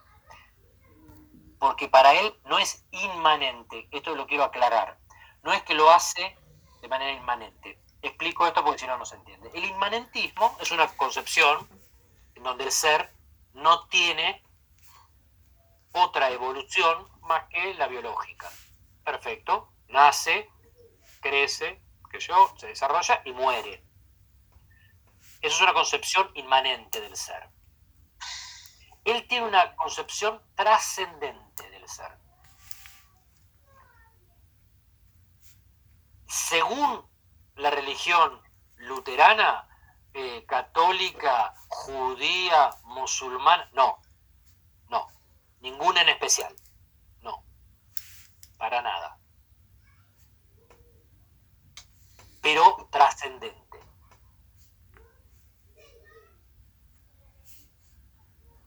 Porque para él no es inmanente, esto lo quiero aclarar, no es que lo hace de manera inmanente. Explico esto porque si no, no se entiende. El inmanentismo es una concepción en donde el ser no tiene otra evolución más que la biológica. Perfecto. Nace, crece, que yo, se desarrolla y muere. Eso es una concepción inmanente del ser. Él tiene una concepción trascendente del ser. Según la religión luterana, eh, católica, judía, musulmana, no, no, ninguna en especial, no, para nada. Pero trascendente.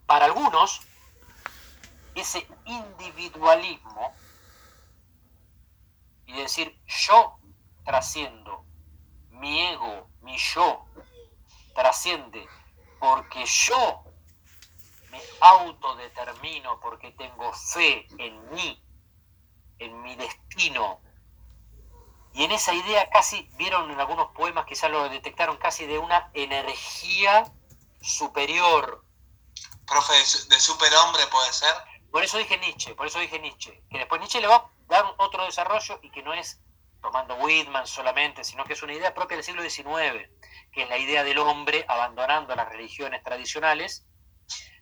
Para algunos, ese individualismo y decir yo trasciendo, mi ego, mi yo trasciende porque yo me autodetermino porque tengo fe en mí, en mi destino. Y en esa idea casi, vieron en algunos poemas, quizás lo detectaron, casi de una energía superior, Profe, de, su- de superhombre puede ser. Por eso dije Nietzsche, por eso dije Nietzsche, que después Nietzsche le va a dar otro desarrollo y que no es tomando Whitman solamente, sino que es una idea propia del siglo XIX, que es la idea del hombre abandonando las religiones tradicionales,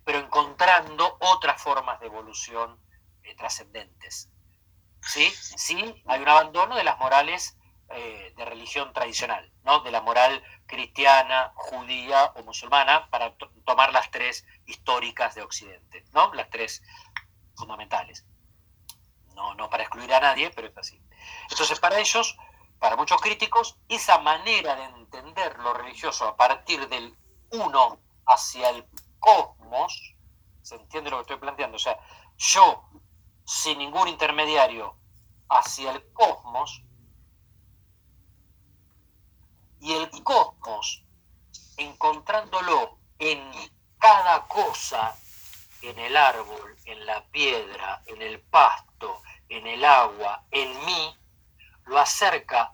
pero encontrando otras formas de evolución eh, trascendentes. ¿Sí? Sí, hay un abandono de las morales eh, de religión tradicional, ¿no? De la moral cristiana, judía o musulmana, para to- tomar las tres históricas de Occidente, ¿no? Las tres fundamentales. No, no para excluir a nadie, pero es así. Entonces, para ellos, para muchos críticos, esa manera de entender lo religioso a partir del uno hacia el cosmos, ¿se entiende lo que estoy planteando? O sea, yo, sin ningún intermediario, hacia el cosmos, y el cosmos, encontrándolo en cada cosa, en el árbol, en la piedra, en el pasto, en el agua, en mí, lo acerca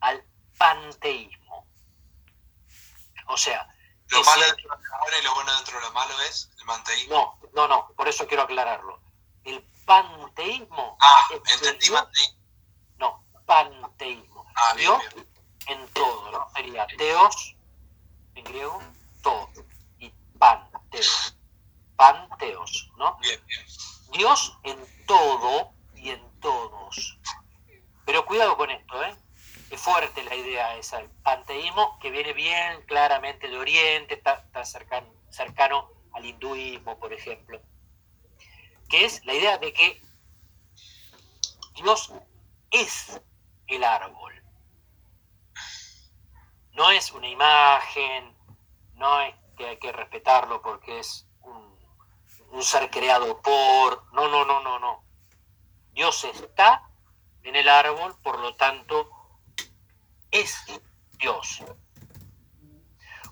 al panteísmo. O sea, Lo malo dentro de lo bueno y lo bueno dentro de lo malo es el manteísmo. no, no, no, por eso quiero aclararlo. El panteísmo Ah, entendí Dios- manteísmo. no, panteísmo. Ah, bien, Dios bien. en todo, ¿no? Sería teos, en griego, todo, y panteos, panteos, ¿no? Bien, bien. Dios en todo todos. Pero cuidado con esto, ¿eh? Es fuerte la idea esa, el panteísmo, que viene bien claramente de Oriente, está, está cercan- cercano al hinduismo, por ejemplo, que es la idea de que Dios es el árbol. No es una imagen, no es que hay que respetarlo porque es un ser creado por... No, no, no, no, no. Dios está en el árbol, por lo tanto, es Dios.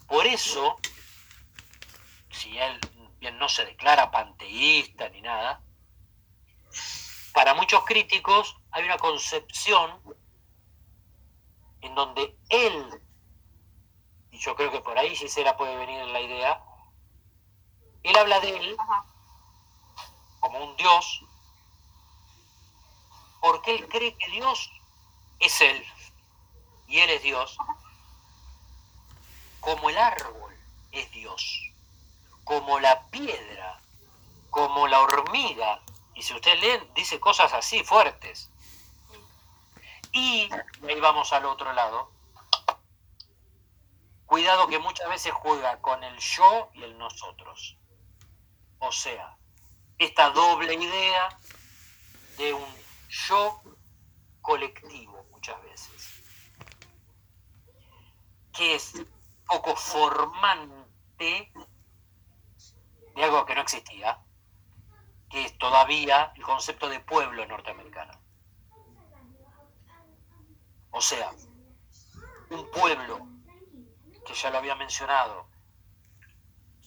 Por eso, si él bien no se declara panteísta ni nada, para muchos críticos hay una concepción en donde él, y yo creo que por ahí sí se la puede venir la idea, él habla de él como un Dios, porque él cree que Dios es él, y él es Dios, como el árbol es Dios, como la piedra, como la hormiga, y si usted lee, dice cosas así fuertes. Y ahí vamos al otro lado. Cuidado que muchas veces juega con el yo y el nosotros. O sea, esta doble idea de un yo colectivo muchas veces, que es poco formante de algo que no existía, que es todavía el concepto de pueblo norteamericano. O sea, un pueblo que ya lo había mencionado,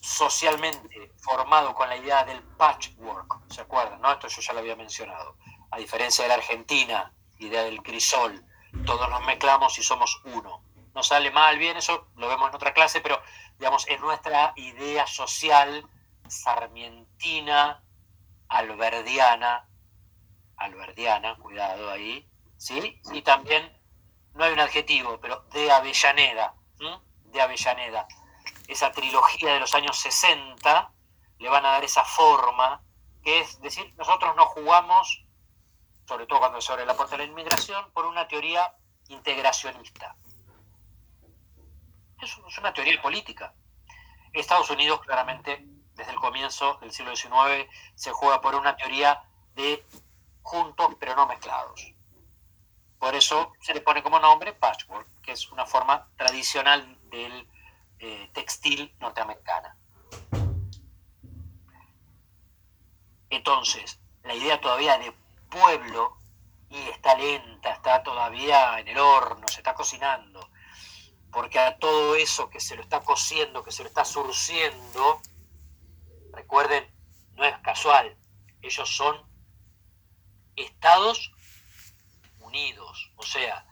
socialmente formado con la idea del patchwork, ¿se acuerdan? No? Esto yo ya lo había mencionado. A diferencia de la Argentina, idea del crisol, todos nos mezclamos y somos uno. No sale mal, bien, eso lo vemos en otra clase, pero digamos, es nuestra idea social sarmientina, alberdiana, alberdiana, cuidado ahí, ¿sí? Y también, no hay un adjetivo, pero de Avellaneda, de Avellaneda. Esa trilogía de los años 60 le van a dar esa forma, que es decir, nosotros no jugamos, sobre todo cuando se abre la puerta de la inmigración, por una teoría integracionista. Es una teoría política. Estados Unidos claramente desde el comienzo del siglo XIX se juega por una teoría de juntos pero no mezclados. Por eso se le pone como nombre patchwork, que es una forma tradicional del eh, textil norteamericana. Entonces, la idea todavía de pueblo y está lenta, está todavía en el horno, se está cocinando, porque a todo eso que se lo está cociendo, que se lo está surciendo, recuerden, no es casual, ellos son Estados Unidos, o sea,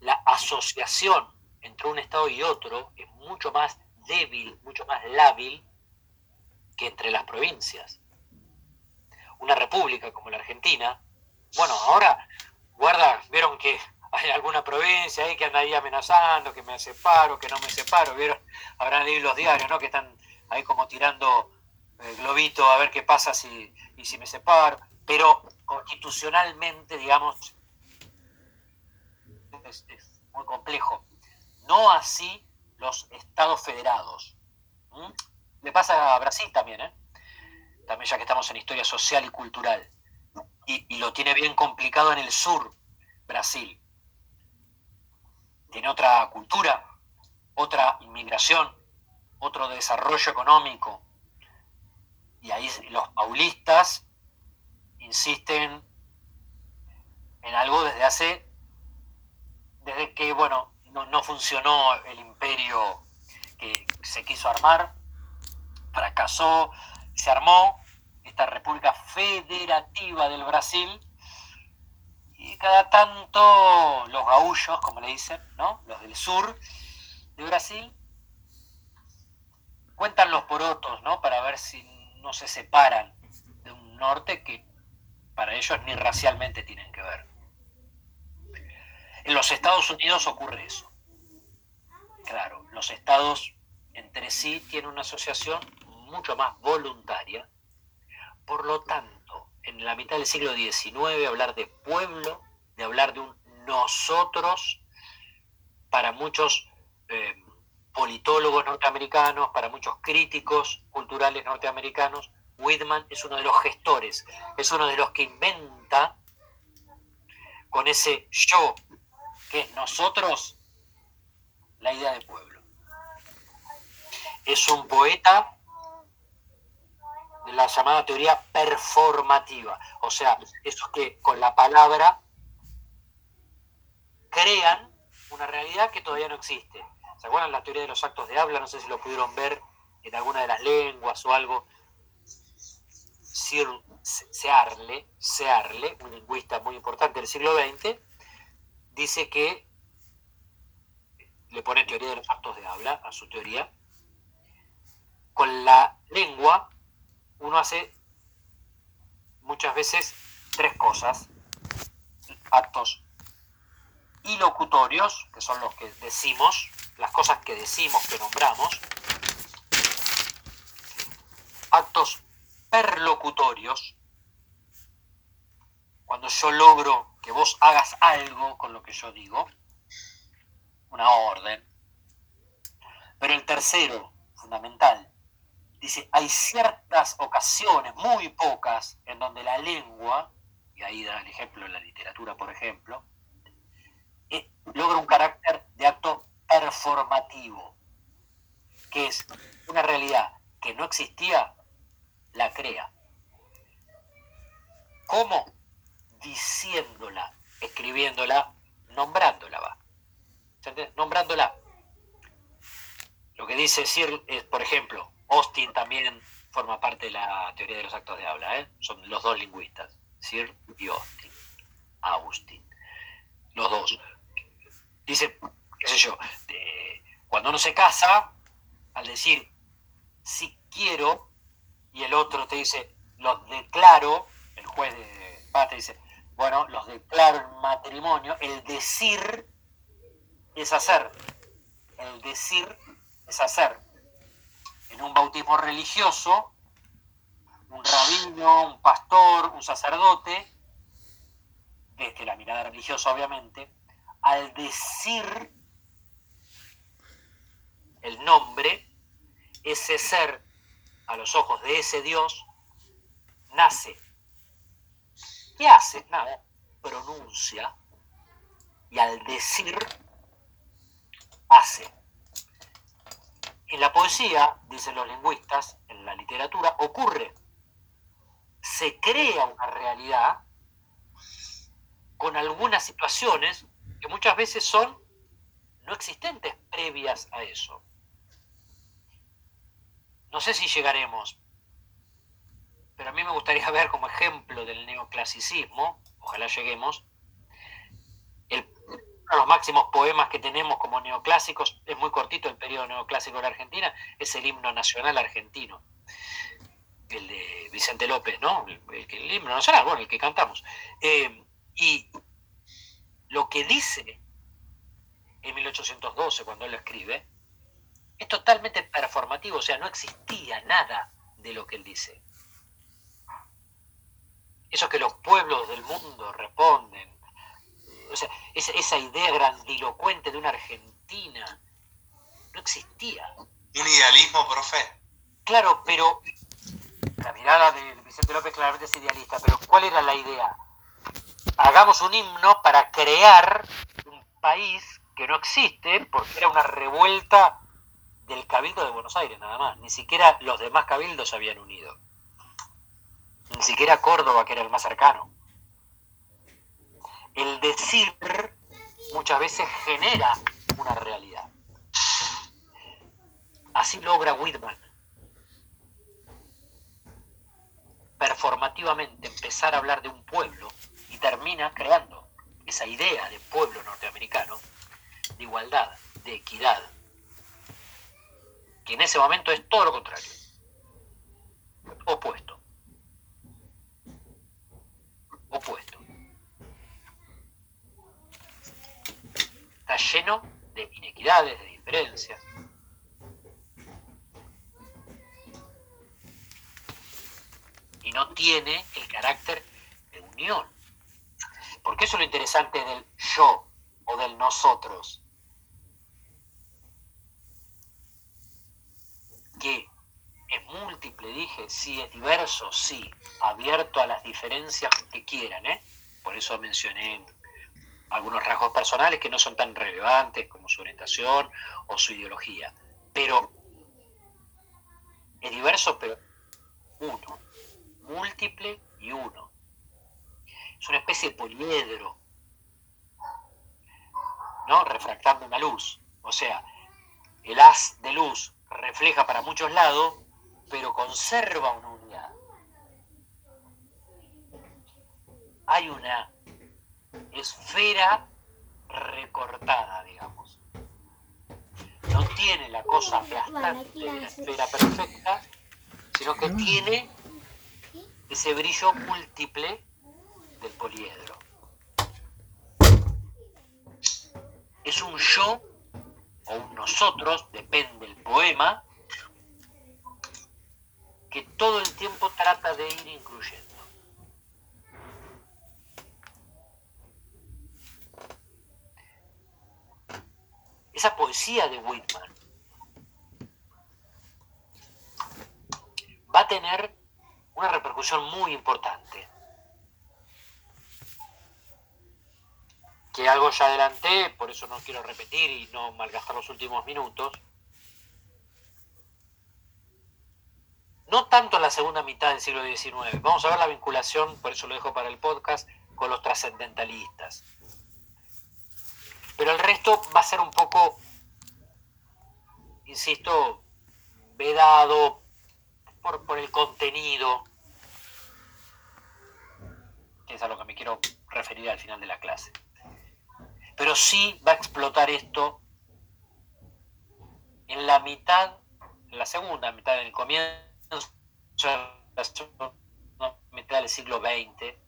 la asociación entre un Estado y otro es mucho más débil, mucho más lábil que entre las provincias. Una república como la Argentina, bueno, ahora, guarda, vieron que hay alguna provincia ahí que anda ahí amenazando, que me separo, que no me separo, vieron, habrán leído los diarios, ¿no? Que están ahí como tirando globito a ver qué pasa si, y si me separo, pero constitucionalmente, digamos, es, muy complejo. No así los estados federados. Le pasa a Brasil también, ¿eh? También ya que estamos en historia social y cultural. Y, lo tiene bien complicado en el sur, Brasil. Tiene otra cultura, otra inmigración, otro desarrollo económico, y ahí los paulistas insisten en algo desde hace, desde que, bueno, no, funcionó el imperio que se quiso armar, fracasó, se armó esta República Federativa del Brasil, y cada tanto los gaullos, como le dicen, ¿no? los del sur de Brasil, cuentan los porotos, ¿no? Para ver si no se separan de un norte que para ellos ni racialmente tienen que ver. En los Estados Unidos ocurre eso. Claro, los estados entre sí tienen una asociación mucho más voluntaria. Por lo tanto, en la mitad del siglo XIX hablar de pueblo, de hablar de un nosotros, para muchos eh, politólogos norteamericanos, para muchos críticos culturales norteamericanos, Whitman es uno de los gestores, es uno de los que inventa con ese yo, que es nosotros, la idea de pueblo. Es un poeta la llamada teoría performativa, o sea, esos que con la palabra crean una realidad que todavía no existe. ¿Se acuerdan la teoría de los actos de habla? No sé si lo pudieron ver en alguna de las lenguas o algo. Searle, Searle, un lingüista muy importante del siglo XX, dice que le pone teoría de los actos de habla a su teoría. Con la lengua uno hace muchas veces tres cosas. Actos ilocutorios, que son los que decimos, las cosas que decimos, que nombramos. Actos perlocutorios, cuando yo logro que vos hagas algo con lo que yo digo, una orden. Pero el tercero, fundamental, dice, hay ciertas ocasiones, muy pocas, en donde la lengua, y ahí da el ejemplo en la literatura, por ejemplo, eh, logra un carácter de acto performativo, que es una realidad que no existía, la crea. ¿Cómo? Diciéndola, escribiéndola, nombrándola va. Nombrándola. Lo que dice Sir es, por ejemplo, Austin también forma parte de la teoría de los actos de habla, ¿eh? son los dos lingüistas, Sir y Austin. Austin. Los dos. Dice, qué sé yo, cuando uno se casa, al decir si quiero, y el otro te dice, los declaro, el juez de paz te dice, bueno, los declaro en matrimonio, el decir es hacer. El decir es hacer en un bautismo religioso, un rabino, un pastor, un sacerdote, desde la mirada religiosa obviamente, al decir el nombre, ese ser a los ojos de ese Dios nace. ¿Qué hace? Nada, pronuncia y al decir hace. En la poesía, dicen los lingüistas, en la literatura, ocurre. Se crea una realidad con algunas situaciones que muchas veces son no existentes previas a eso. No sé si llegaremos, pero a mí me gustaría ver como ejemplo del neoclasicismo, ojalá lleguemos, de los máximos poemas que tenemos como neoclásicos, es muy cortito el periodo neoclásico de la Argentina, es el himno nacional argentino. El de Vicente López, ¿no? El, himno nacional, bueno, el que cantamos. Eh, y lo que dice en 1812, cuando él lo escribe, es totalmente performativo, o sea, no existía nada de lo que él dice. Eso que los pueblos del mundo responden, esa, esa idea grandilocuente de una Argentina no existía. Un idealismo, profe. Claro, pero la mirada de Vicente López claramente es idealista, pero ¿cuál era la idea? Hagamos un himno para crear un país que no existe, porque era una revuelta del Cabildo de Buenos Aires, nada más. Ni siquiera los demás cabildos se habían unido. Ni siquiera Córdoba, que era el más cercano el decir muchas veces genera una realidad. Así logra Whitman performativamente empezar a hablar de un pueblo y termina creando esa idea de pueblo norteamericano, de igualdad, de equidad, que en ese momento es todo lo contrario, opuesto, opuesto. está lleno de inequidades, de diferencias. Y no tiene el carácter de unión. Porque eso es lo interesante del yo o del nosotros. Que es múltiple, dije, sí, es diverso, sí, abierto a las diferencias que quieran, ¿eh? Por eso mencioné algunos rasgos personales que no son tan relevantes como su orientación o su ideología. Pero es diverso, pero uno, múltiple y uno. Es una especie de poliedro, ¿no? Refractando una luz. O sea, el haz de luz refleja para muchos lados, pero conserva una unidad. Hay una esfera recortada, digamos. No tiene la cosa aplastante de la esfera perfecta, sino que tiene ese brillo múltiple del poliedro. Es un yo o un nosotros, depende del poema, que todo el tiempo trata de ir incluyendo. Esa poesía de Whitman va a tener una repercusión muy importante. Que algo ya adelanté, por eso no quiero repetir y no malgastar los últimos minutos. No tanto en la segunda mitad del siglo XIX. Vamos a ver la vinculación, por eso lo dejo para el podcast, con los trascendentalistas. Pero el resto va a ser un poco, insisto, vedado por, por el contenido, que es a lo que me quiero referir al final de la clase. Pero sí va a explotar esto en la mitad, en la segunda mitad del comienzo, la segunda mitad del siglo XX,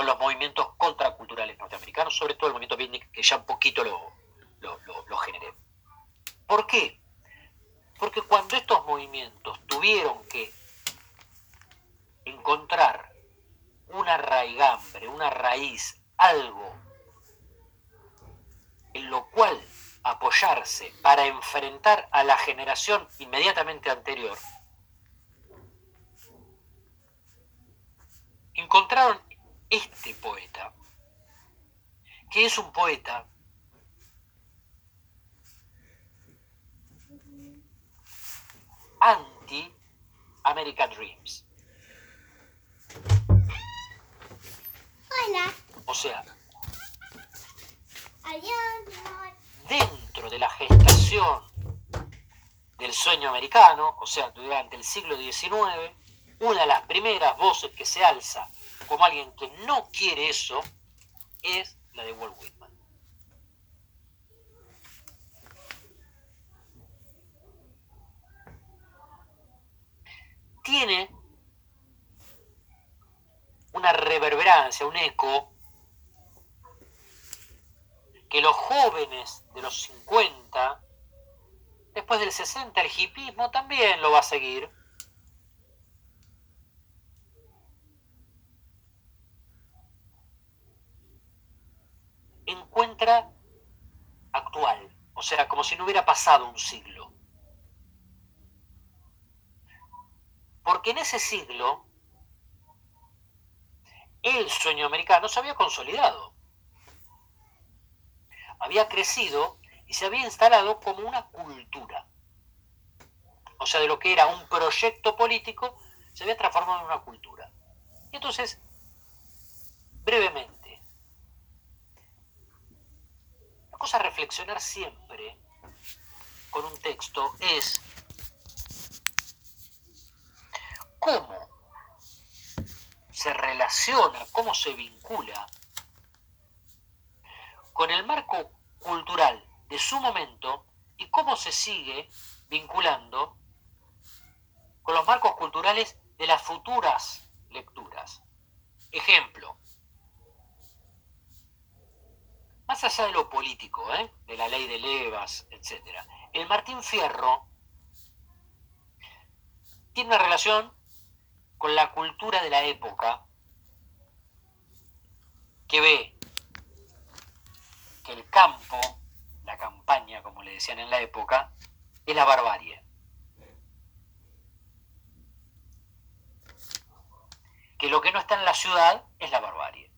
con los movimientos contraculturales norteamericanos, sobre todo el movimiento beatnik, que ya un poquito lo, lo, generé. ¿Por qué? Porque cuando estos movimientos tuvieron que encontrar una raigambre, una raíz, algo en lo cual apoyarse para enfrentar a la generación inmediatamente anterior, encontraron este poeta, que es un poeta anti-American Dreams. Hola. O sea, dentro de la gestación del sueño americano, o sea, durante el siglo XIX, una de las primeras voces que se alza como alguien que no quiere eso es la de Walt Whitman. Tiene una reverberancia, un eco, que los jóvenes de los 50, después del 60 el hipismo también lo va a seguir. Encuentra actual, o sea, como si no hubiera pasado un siglo. Porque en ese siglo el sueño americano se había consolidado, había crecido y se había instalado como una cultura. O sea, de lo que era un proyecto político, se había transformado en una cultura. Y entonces, brevemente, la cosa a reflexionar siempre con un texto es cómo se relaciona, cómo se vincula con el marco cultural de su momento y cómo se sigue vinculando con los marcos culturales de las futuras lecturas. Ejemplo, de lo político, ¿eh? de la ley de levas, etc., el Martín Fierro tiene una relación con la cultura de la época que ve que el campo, la campaña, como le decían en la época, es la barbarie. lo que no está en la ciudad es la barbarie.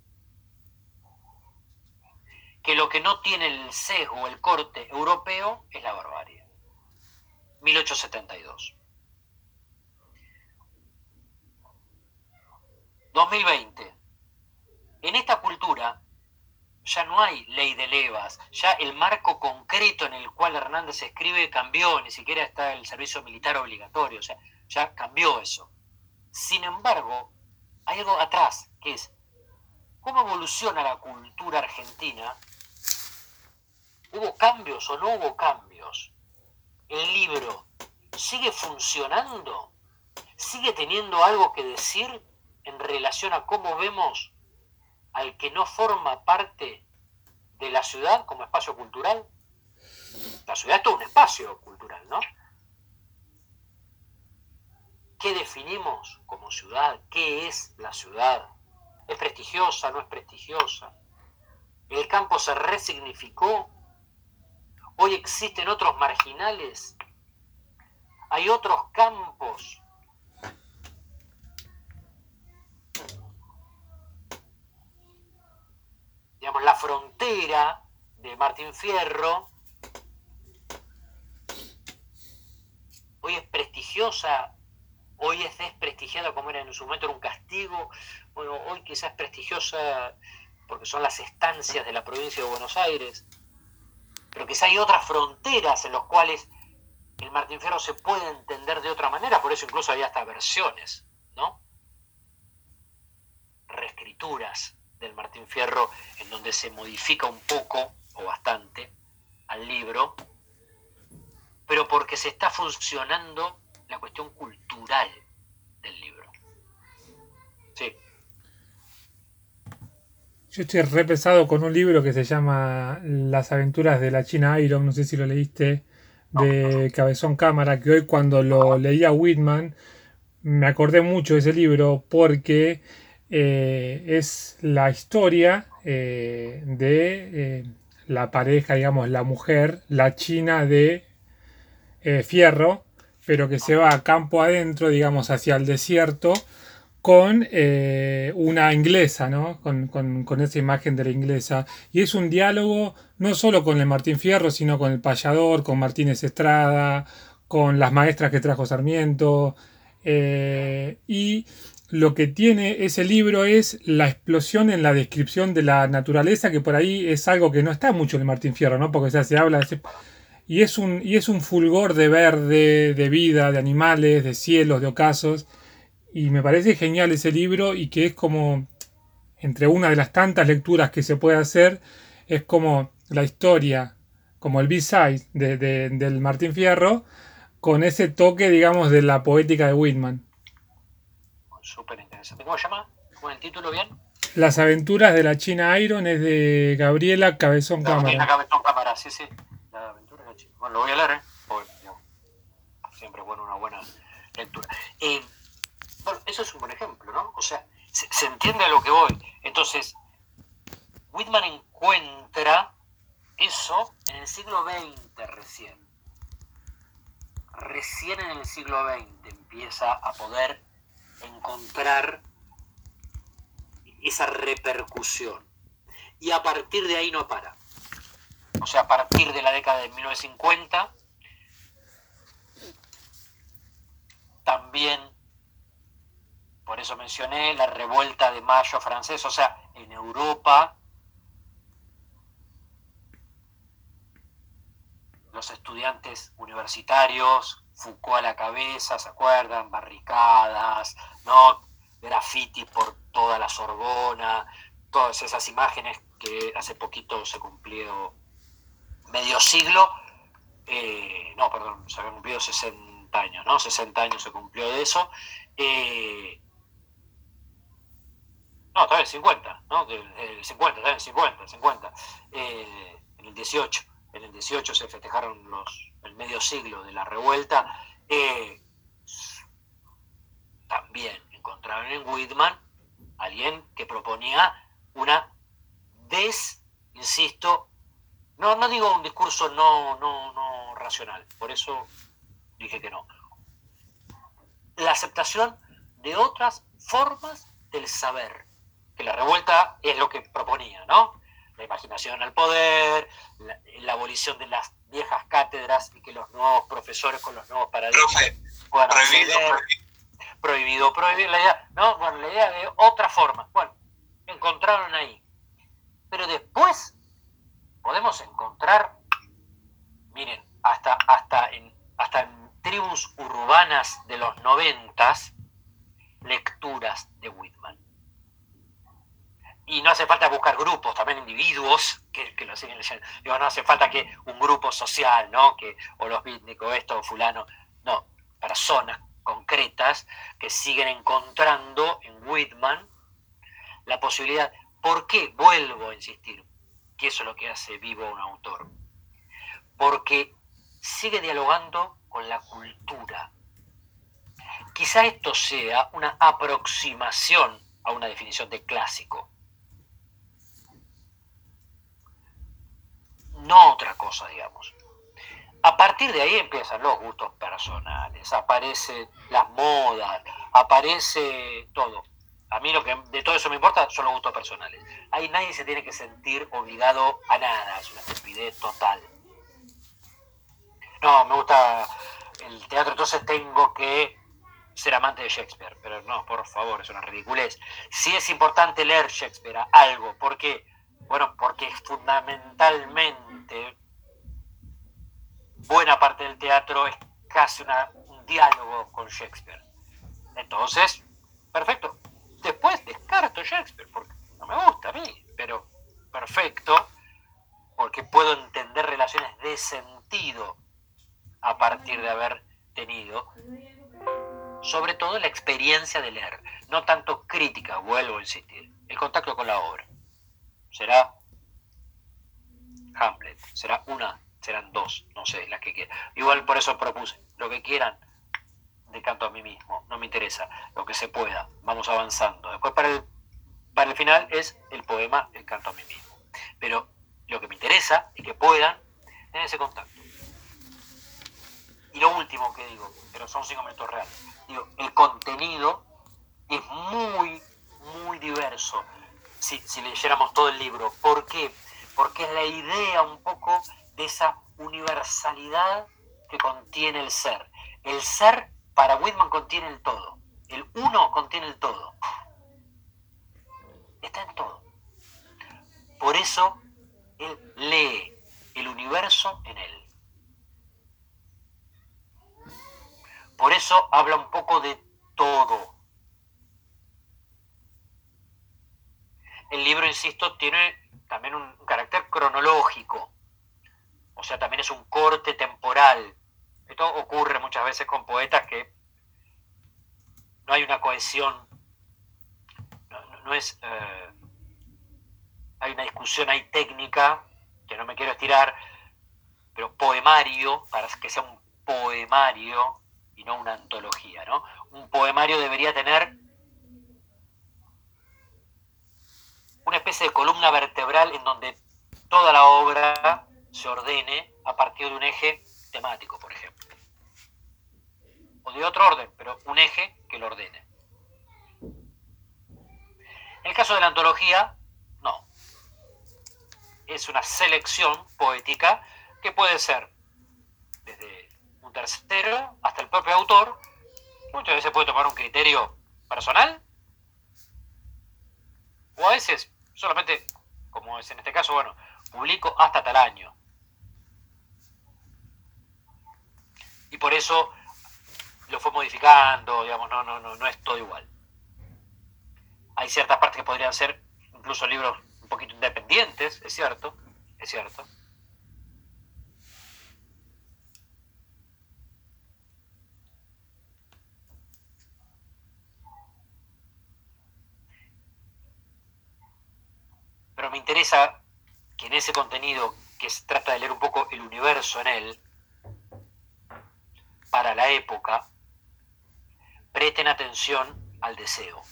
Que lo que no tiene el sesgo, el corte europeo, es la barbarie. 1872. 2020. En esta cultura ya no hay ley de levas, ya el marco concreto en el cual Hernández escribe cambió, ni siquiera está el servicio militar obligatorio, o sea, ya cambió eso. Sin embargo, hay algo atrás, que es cómo evoluciona la cultura argentina. ¿Hubo cambios o no hubo cambios? ¿El libro sigue funcionando? ¿Sigue teniendo algo que decir en relación a cómo vemos al que no forma parte de la ciudad como espacio cultural? La ciudad es todo un espacio cultural, ¿no? ¿Qué definimos como ciudad? ¿Qué es la ciudad? ¿Es prestigiosa? ¿No es prestigiosa? ¿El campo se resignificó? ¿Hoy existen otros marginales? ¿Hay otros campos. Digamos, la frontera de Martín Fierro, hoy es prestigiosa, hoy es desprestigiada como era en su momento, era un castigo, bueno, hoy quizás es prestigiosa porque son las estancias de la provincia de Buenos Aires, pero quizás hay otras fronteras en las cuales el Martín Fierro se puede entender de otra manera, por eso incluso había hasta versiones, ¿no? Reescrituras del Martín Fierro, en donde se modifica un poco o bastante al libro, pero porque se está funcionando la cuestión cultural del libro. Sí. Yo estoy repesado con un libro que se llama Las aventuras de la China Iron, no sé si lo leíste, de Cabezón Cámara, que hoy cuando lo leía Whitman me acordé mucho de ese libro porque eh, es la historia eh, de eh, la pareja, digamos, la mujer, la china de Fierro, pero que se va a campo adentro, digamos, hacia el desierto, con una inglesa, ¿no? Con, con, esa imagen de la inglesa. Y es un diálogo no solo con el Martín Fierro, sino con el payador, con Martínez Estrada, con las maestras que trajo Sarmiento. y lo que tiene ese libro es la explosión en la descripción de la naturaleza, que por ahí es algo que no está mucho en Martín Fierro, ¿no? Porque se habla y es un y es un fulgor de verde, de vida, de animales, de cielos, de ocasos y me parece genial ese libro y que es como entre una de las tantas lecturas que se puede hacer es como la historia, como el B-side de, del Martín Fierro con ese toque, digamos, de la poética de Whitman súper interesante. ¿Cómo se llama? ¿Cómo es el título bien? Las aventuras de la China Iron es de Gabriela Cabezón Cámara. Cabezón Cámara, sí, sí. La aventura de la China. Bueno, lo voy a leer, ¿eh? Porque, siempre bueno una buena lectura. Eh, bueno, eso es un buen ejemplo, ¿no? O sea, se, entiende a lo que voy. Entonces, Whitman encuentra eso en el siglo XX recién. Recién en el siglo XX empieza a poder encontrar esa repercusión. Y a partir de ahí no para. O sea, a partir de la década de 1950, también, por eso mencioné la revuelta de mayo francés, o sea, en Europa, los estudiantes universitarios Foucault a la cabeza, ¿se acuerdan? Barricadas, ¿no? Graffiti por toda la Sorbona, todas esas imágenes que hace poquito se cumplió medio siglo, eh, no, perdón, se habían cumplido 60 años, ¿no? 60 años se cumplió de eso. Eh, no, está bien, 50, ¿no? El, 50, está bien, 50, 50. Eh, en el 18, en el 18 se festejaron los el medio siglo de la revuelta, eh, también encontraron en Whitman alguien que proponía una des, insisto, no, no digo un discurso no, no, no racional, por eso dije que no. La aceptación de otras formas del saber. Que la revuelta es lo que proponía, ¿no? La imaginación al poder, la, la abolición de las viejas cátedras y que los nuevos profesores con los nuevos paradigmas Profe, puedan prohibido, prohibido. prohibido, prohibido, la idea, no, bueno, la idea de otra forma. Bueno, encontraron ahí. Pero después podemos encontrar, miren, hasta, hasta, en, hasta en tribus urbanas de los noventas, lecturas de Whitman. Y no hace falta buscar grupos, también individuos que, lo siguen leyendo. Digo, no hace falta que un grupo social, ¿no? Que, o los beatnik o esto o fulano. No, personas concretas que siguen encontrando en Whitman la posibilidad. ¿Por qué? Vuelvo a insistir que eso es lo que hace vivo a un autor. Porque sigue dialogando con la cultura. Quizá esto sea una aproximación a una definición de clásico. No otra cosa, digamos. A partir de ahí empiezan los gustos personales, aparecen las modas, aparece todo. A mí lo que de todo eso me importa son los gustos personales. Ahí nadie se tiene que sentir obligado a nada, es una estupidez total. No, me gusta el teatro, entonces tengo que ser amante de Shakespeare, pero no, por favor, es una ridiculez. Sí es importante leer Shakespeare, algo, ¿por qué? Bueno, porque fundamentalmente buena parte del teatro es casi un diálogo con Shakespeare. Entonces, perfecto. Después descarto Shakespeare, porque no me gusta a mí, pero perfecto, porque puedo entender relaciones de sentido a partir de haber tenido, sobre todo la experiencia de leer, no tanto crítica, vuelvo a insistir, el contacto con la obra. Será Hamlet, será una, serán dos, no sé, las que quieran. Igual por eso propuse, lo que quieran, decanto a mí mismo, no me interesa, lo que se pueda, vamos avanzando. Después para el, para el final es el poema, el canto a mí mismo. Pero lo que me interesa es que puedan tener ese contacto. Y lo último que digo, pero son cinco minutos reales, digo, el contenido es muy, muy diverso si, leyéramos todo el libro. ¿Por qué? Porque es la idea un poco de esa universalidad que contiene el ser. El ser para Whitman contiene el todo. El uno contiene el todo. Está en todo. Por eso él lee el universo en él. Por eso habla un poco de todo. El libro, insisto, tiene también un, carácter cronológico. O sea, también es un corte temporal. Esto ocurre muchas veces con poetas que no hay una cohesión, no, es, eh, hay una discusión, hay técnica, que no me quiero estirar, pero poemario, para que sea un poemario y no una antología, ¿no? Un poemario debería tener una especie de columna vertebral en donde toda la obra se ordene a partir de un eje temático, por ejemplo. O de otro orden, pero un eje que lo ordene. En el caso de la antología, no. Es una selección poética que puede ser desde un tercero hasta el propio autor. Muchas veces puede tomar un criterio personal. O a veces solamente, como es en este caso, bueno, publico hasta tal año. Y por eso lo fue modificando, digamos, no, no, no, no es todo igual. Hay ciertas partes que podrían ser incluso libros un poquito independientes, es cierto, es cierto. Pero me interesa que en ese contenido que se trata de leer un poco el universo en él, para la época, presten atención al deseo.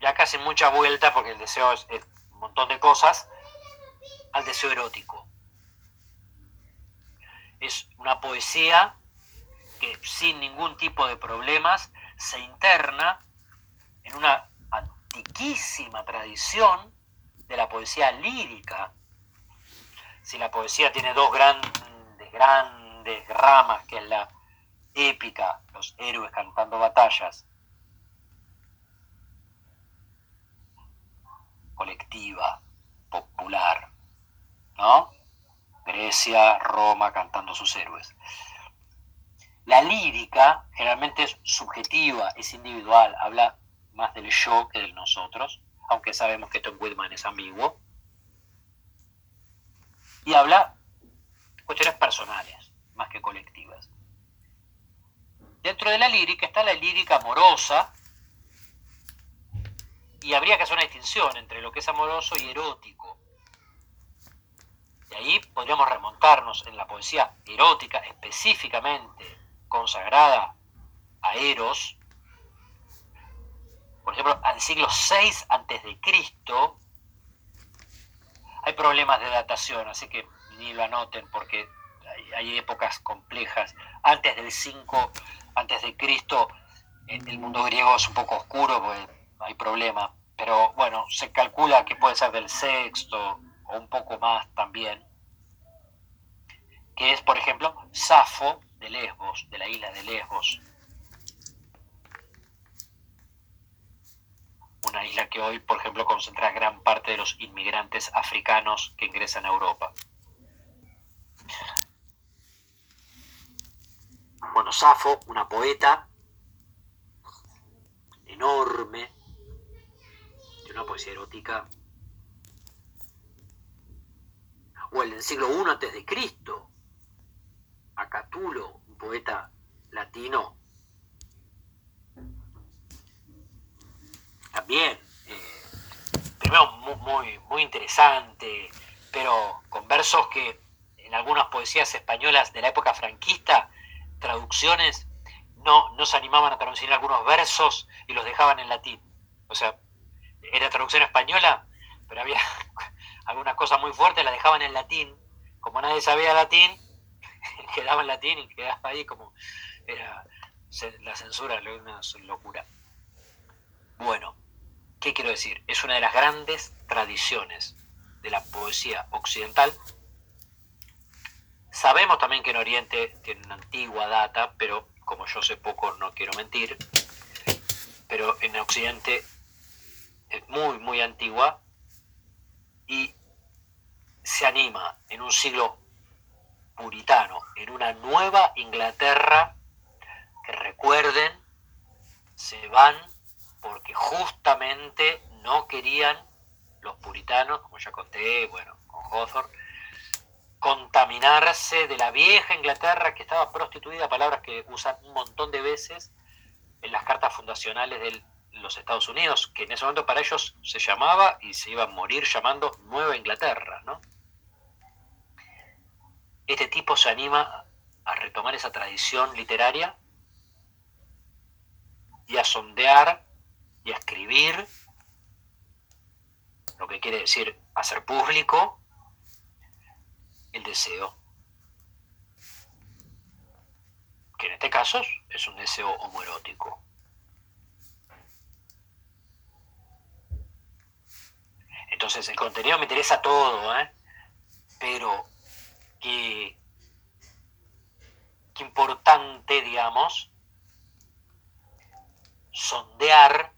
Ya casi mucha vuelta, porque el deseo es, es un montón de cosas, al deseo erótico. Es una poesía que sin ningún tipo de problemas se interna en una tradición de la poesía lírica. Si la poesía tiene dos grandes, grandes ramas, que es la épica, los héroes cantando batallas, colectiva, popular, ¿no? Grecia, Roma cantando sus héroes. La lírica generalmente es subjetiva, es individual, habla más del yo que del nosotros, aunque sabemos que Tom Whitman es ambiguo. Y habla cuestiones personales, más que colectivas. Dentro de la lírica está la lírica amorosa, y habría que hacer una distinción entre lo que es amoroso y erótico. Y ahí podríamos remontarnos en la poesía erótica específicamente consagrada a Eros, por ejemplo, al siglo VI antes de Cristo, hay problemas de datación, así que ni lo anoten porque hay, épocas complejas. Antes del 5 antes de Cristo, el mundo griego es un poco oscuro, porque hay problema. Pero bueno, se calcula que puede ser del sexto o un poco más también. Que es, por ejemplo, Safo de Lesbos, de la isla de Lesbos. Una isla que hoy, por ejemplo, concentra gran parte de los inmigrantes africanos que ingresan a Europa. Bueno, Safo, una poeta enorme, de una poesía erótica, o el del siglo I antes de un poeta latino, también, eh, primero muy, muy interesante, pero con versos que en algunas poesías españolas de la época franquista, traducciones, no, no se animaban a traducir algunos versos y los dejaban en latín. O sea, era traducción española, pero había algunas cosas muy fuertes, las dejaban en latín. Como nadie sabía latín, quedaba en latín y quedaba ahí como era la censura, una locura. Bueno, ¿qué quiero decir? Es una de las grandes tradiciones de la poesía occidental. Sabemos también que en Oriente tiene una antigua data, pero como yo sé poco no quiero mentir, pero en Occidente es muy, muy antigua y se anima en un siglo puritano, en una nueva Inglaterra, que recuerden, se van porque justamente no querían los puritanos, como ya conté, bueno, con Hawthorne, contaminarse de la vieja Inglaterra que estaba prostituida, palabras que usan un montón de veces en las cartas fundacionales de los Estados Unidos, que en ese momento para ellos se llamaba y se iba a morir llamando Nueva Inglaterra, ¿no? este tipo se anima a retomar esa tradición literaria y a sondear y escribir, lo que quiere decir hacer público el deseo, que en este caso es un deseo homoerótico. Entonces el contenido me interesa todo, ¿eh? pero qué, importante, digamos, sondear,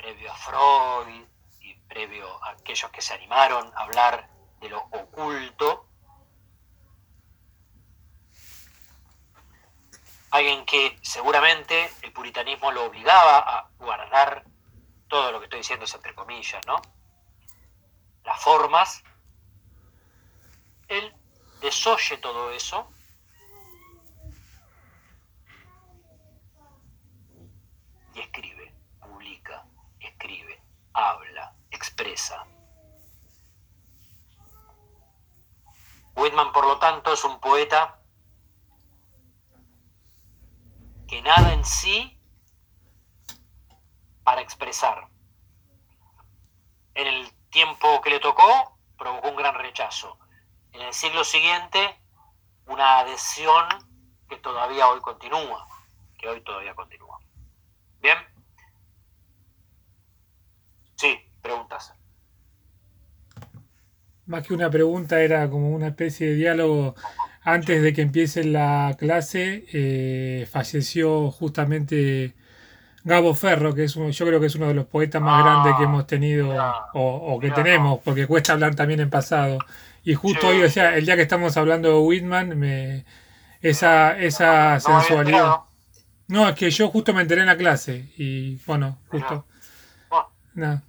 previo a Freud y previo a aquellos que se animaron a hablar de lo oculto, alguien que seguramente el puritanismo lo obligaba a guardar todo lo que estoy diciendo es entre comillas, ¿no? Las formas. Él desoye todo eso y escribe, publica, escribe, habla, expresa. Whitman, por lo tanto, es un poeta que nada en sí para expresar. En el tiempo que le tocó, provocó un gran rechazo en el siglo siguiente una adhesión que todavía hoy continúa, que hoy todavía continúa. Bien, preguntas. Más que una pregunta, era como una especie de diálogo. Antes de que empiece la clase, eh, falleció justamente Gabo Ferro, que es yo creo que es uno de los poetas más Ah, grandes que hemos tenido o, o que tenemos, porque cuesta hablar también en pasado. Y justo Sí, hoy, o sea, el día que estamos hablando de Whitman, me, esa, esa No sensualidad. enterado. No, es que yo justo me enteré en la clase y bueno, justo. Nada.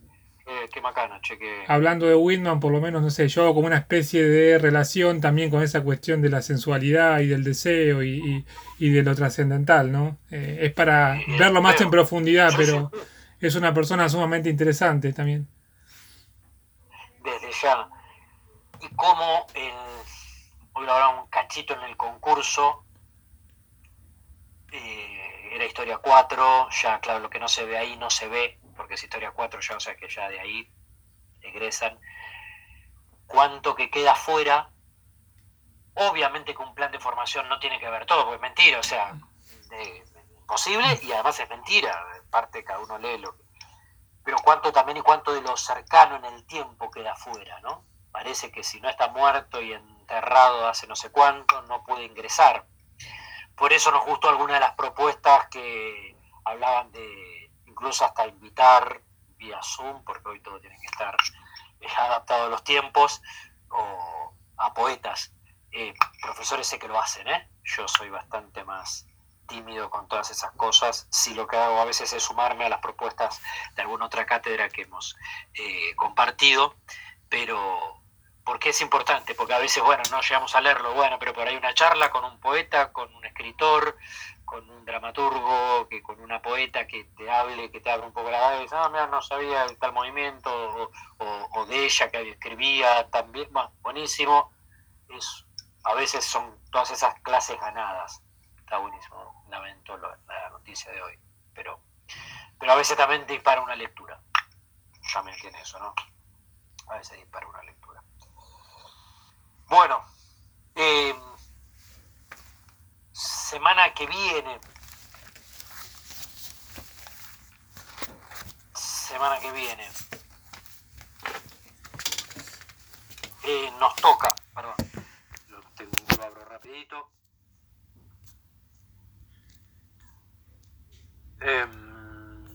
Eh, qué macana, che, que... Hablando de Whitman, por lo menos, no sé, yo hago como una especie de relación también con esa cuestión de la sensualidad y del deseo y, y- y de lo trascendental, ¿no? Eh, es para verlo más en profundidad, pero sí, es una persona sumamente interesante también. desde ya. Y cómo el, hoy lo hablaba un cachito en el concurso, eh, era historia 4, ya claro, lo que no se ve ahí no se ve, porque es historia 4, ya o sea que ya de ahí egresan. Cuánto que queda fuera, obviamente que un plan de formación no tiene que ver todo, porque es mentira, o sea, imposible y además es mentira, en parte cada uno lee lo que pero cuánto también y cuánto de lo cercano en el tiempo queda fuera, ¿no? Parece que si no está muerto y enterrado hace no sé cuánto, no puede ingresar. Por eso nos gustó alguna de las propuestas que hablaban de incluso hasta invitar vía Zoom, porque hoy todo tiene que estar eh, adaptado a los tiempos, o a poetas. Eh, profesores sé que lo hacen, ¿eh? Yo soy bastante más tímido con todas esas cosas. Si lo que hago a veces es sumarme a las propuestas de alguna otra cátedra que hemos eh, compartido, pero porque es importante, porque a veces, bueno, no llegamos a leerlo, bueno, pero por ahí una charla con un poeta, con un escritor, con un dramaturgo, que con una poeta que te hable, que te abra un poco la cabeza, ah, mira, no sabía de tal movimiento, o, o- de ella que escribía también, bueno, buenísimo, es, a veces son todas esas clases ganadas, está buenísimo, lamento la noticia de hoy, pero, pero a veces también dispara una lectura, ya me entiende eso, ¿no? A veces dispara una lectura. Bueno, eh, semana que viene, semana que viene, eh, nos toca, perdón, lo, abro rapidito. Em,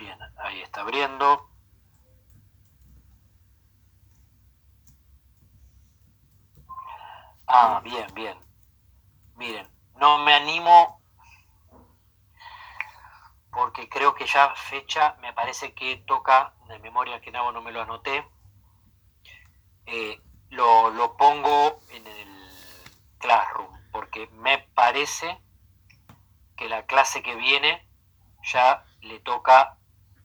bien, ahí está abriendo. Ah, bien, bien. Miren, no me animo porque fecha, me parece que toca, de memoria que no, me lo anoté, eh, lo, lo pongo en el Classroom, porque me parece que la clase que viene ya le toca,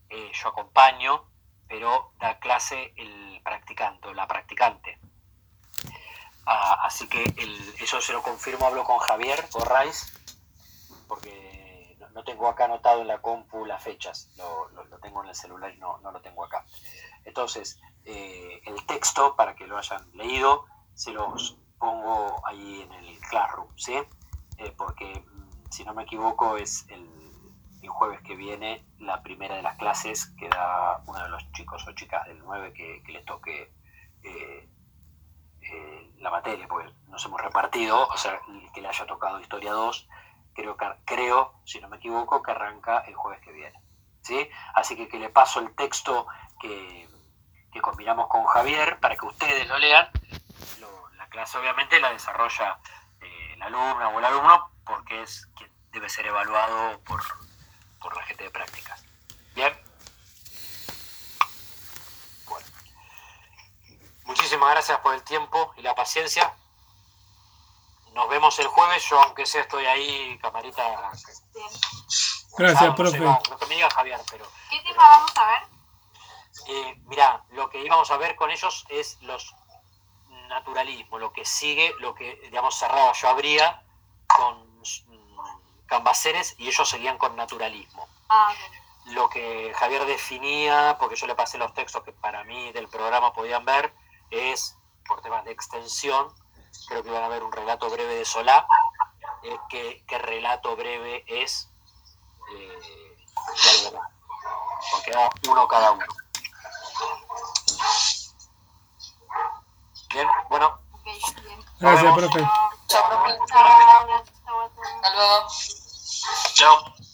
eh, yo acompaño, pero da clase el practicante la practicante. Ah, así que el- eso se lo confirmo, hablo con Javier no tengo acá anotado en la compu las fechas, lo, tengo en el celular y no, no lo tengo acá. Entonces, eh, el texto, para que lo hayan leído, se los pongo ahí en el Classroom, ¿sí? Eh, porque, mm, si no me equivoco, es el, el jueves que viene la primera de las clases que da uno de los chicos o chicas del 9 que, que le toque eh, la materia, porque nos hemos repartido, o sea, que le haya tocado Historia 2, creo, creo, si no me equivoco, que arranca el jueves que viene. ¿sí? Así que, que le paso el texto que, que combinamos con Javier para que ustedes lo lean. La clase obviamente la desarrolla eh, la alumna o el alumno porque es quien debe ser evaluado por, por la gente de prácticas. Bien. Bueno. Muchísimas gracias por el tiempo y la paciencia. Nos vemos el jueves. Yo, aunque sea, estoy ahí, camarita. Gracias, Ah, no sé, profe. que me diga Javier, pero. ¿Qué tema vamos a ver? Eh, mirá, lo que íbamos a ver con ellos es los naturalismo, lo que sigue, lo que, digamos, cerraba yo abría con mm, cambaceres y ellos seguían con naturalismo. Ah. Lo que Javier definía, porque yo le pasé los textos que para mí del programa podían ver, es, por temas de extensión, creo que van a ver un relato breve de Solá, eh, que, que relato breve es eh. Porque da uno cada uno. Bien, bueno. Ok, bien. Gracias, profe. Chao, profe. Hasta luego. Chao.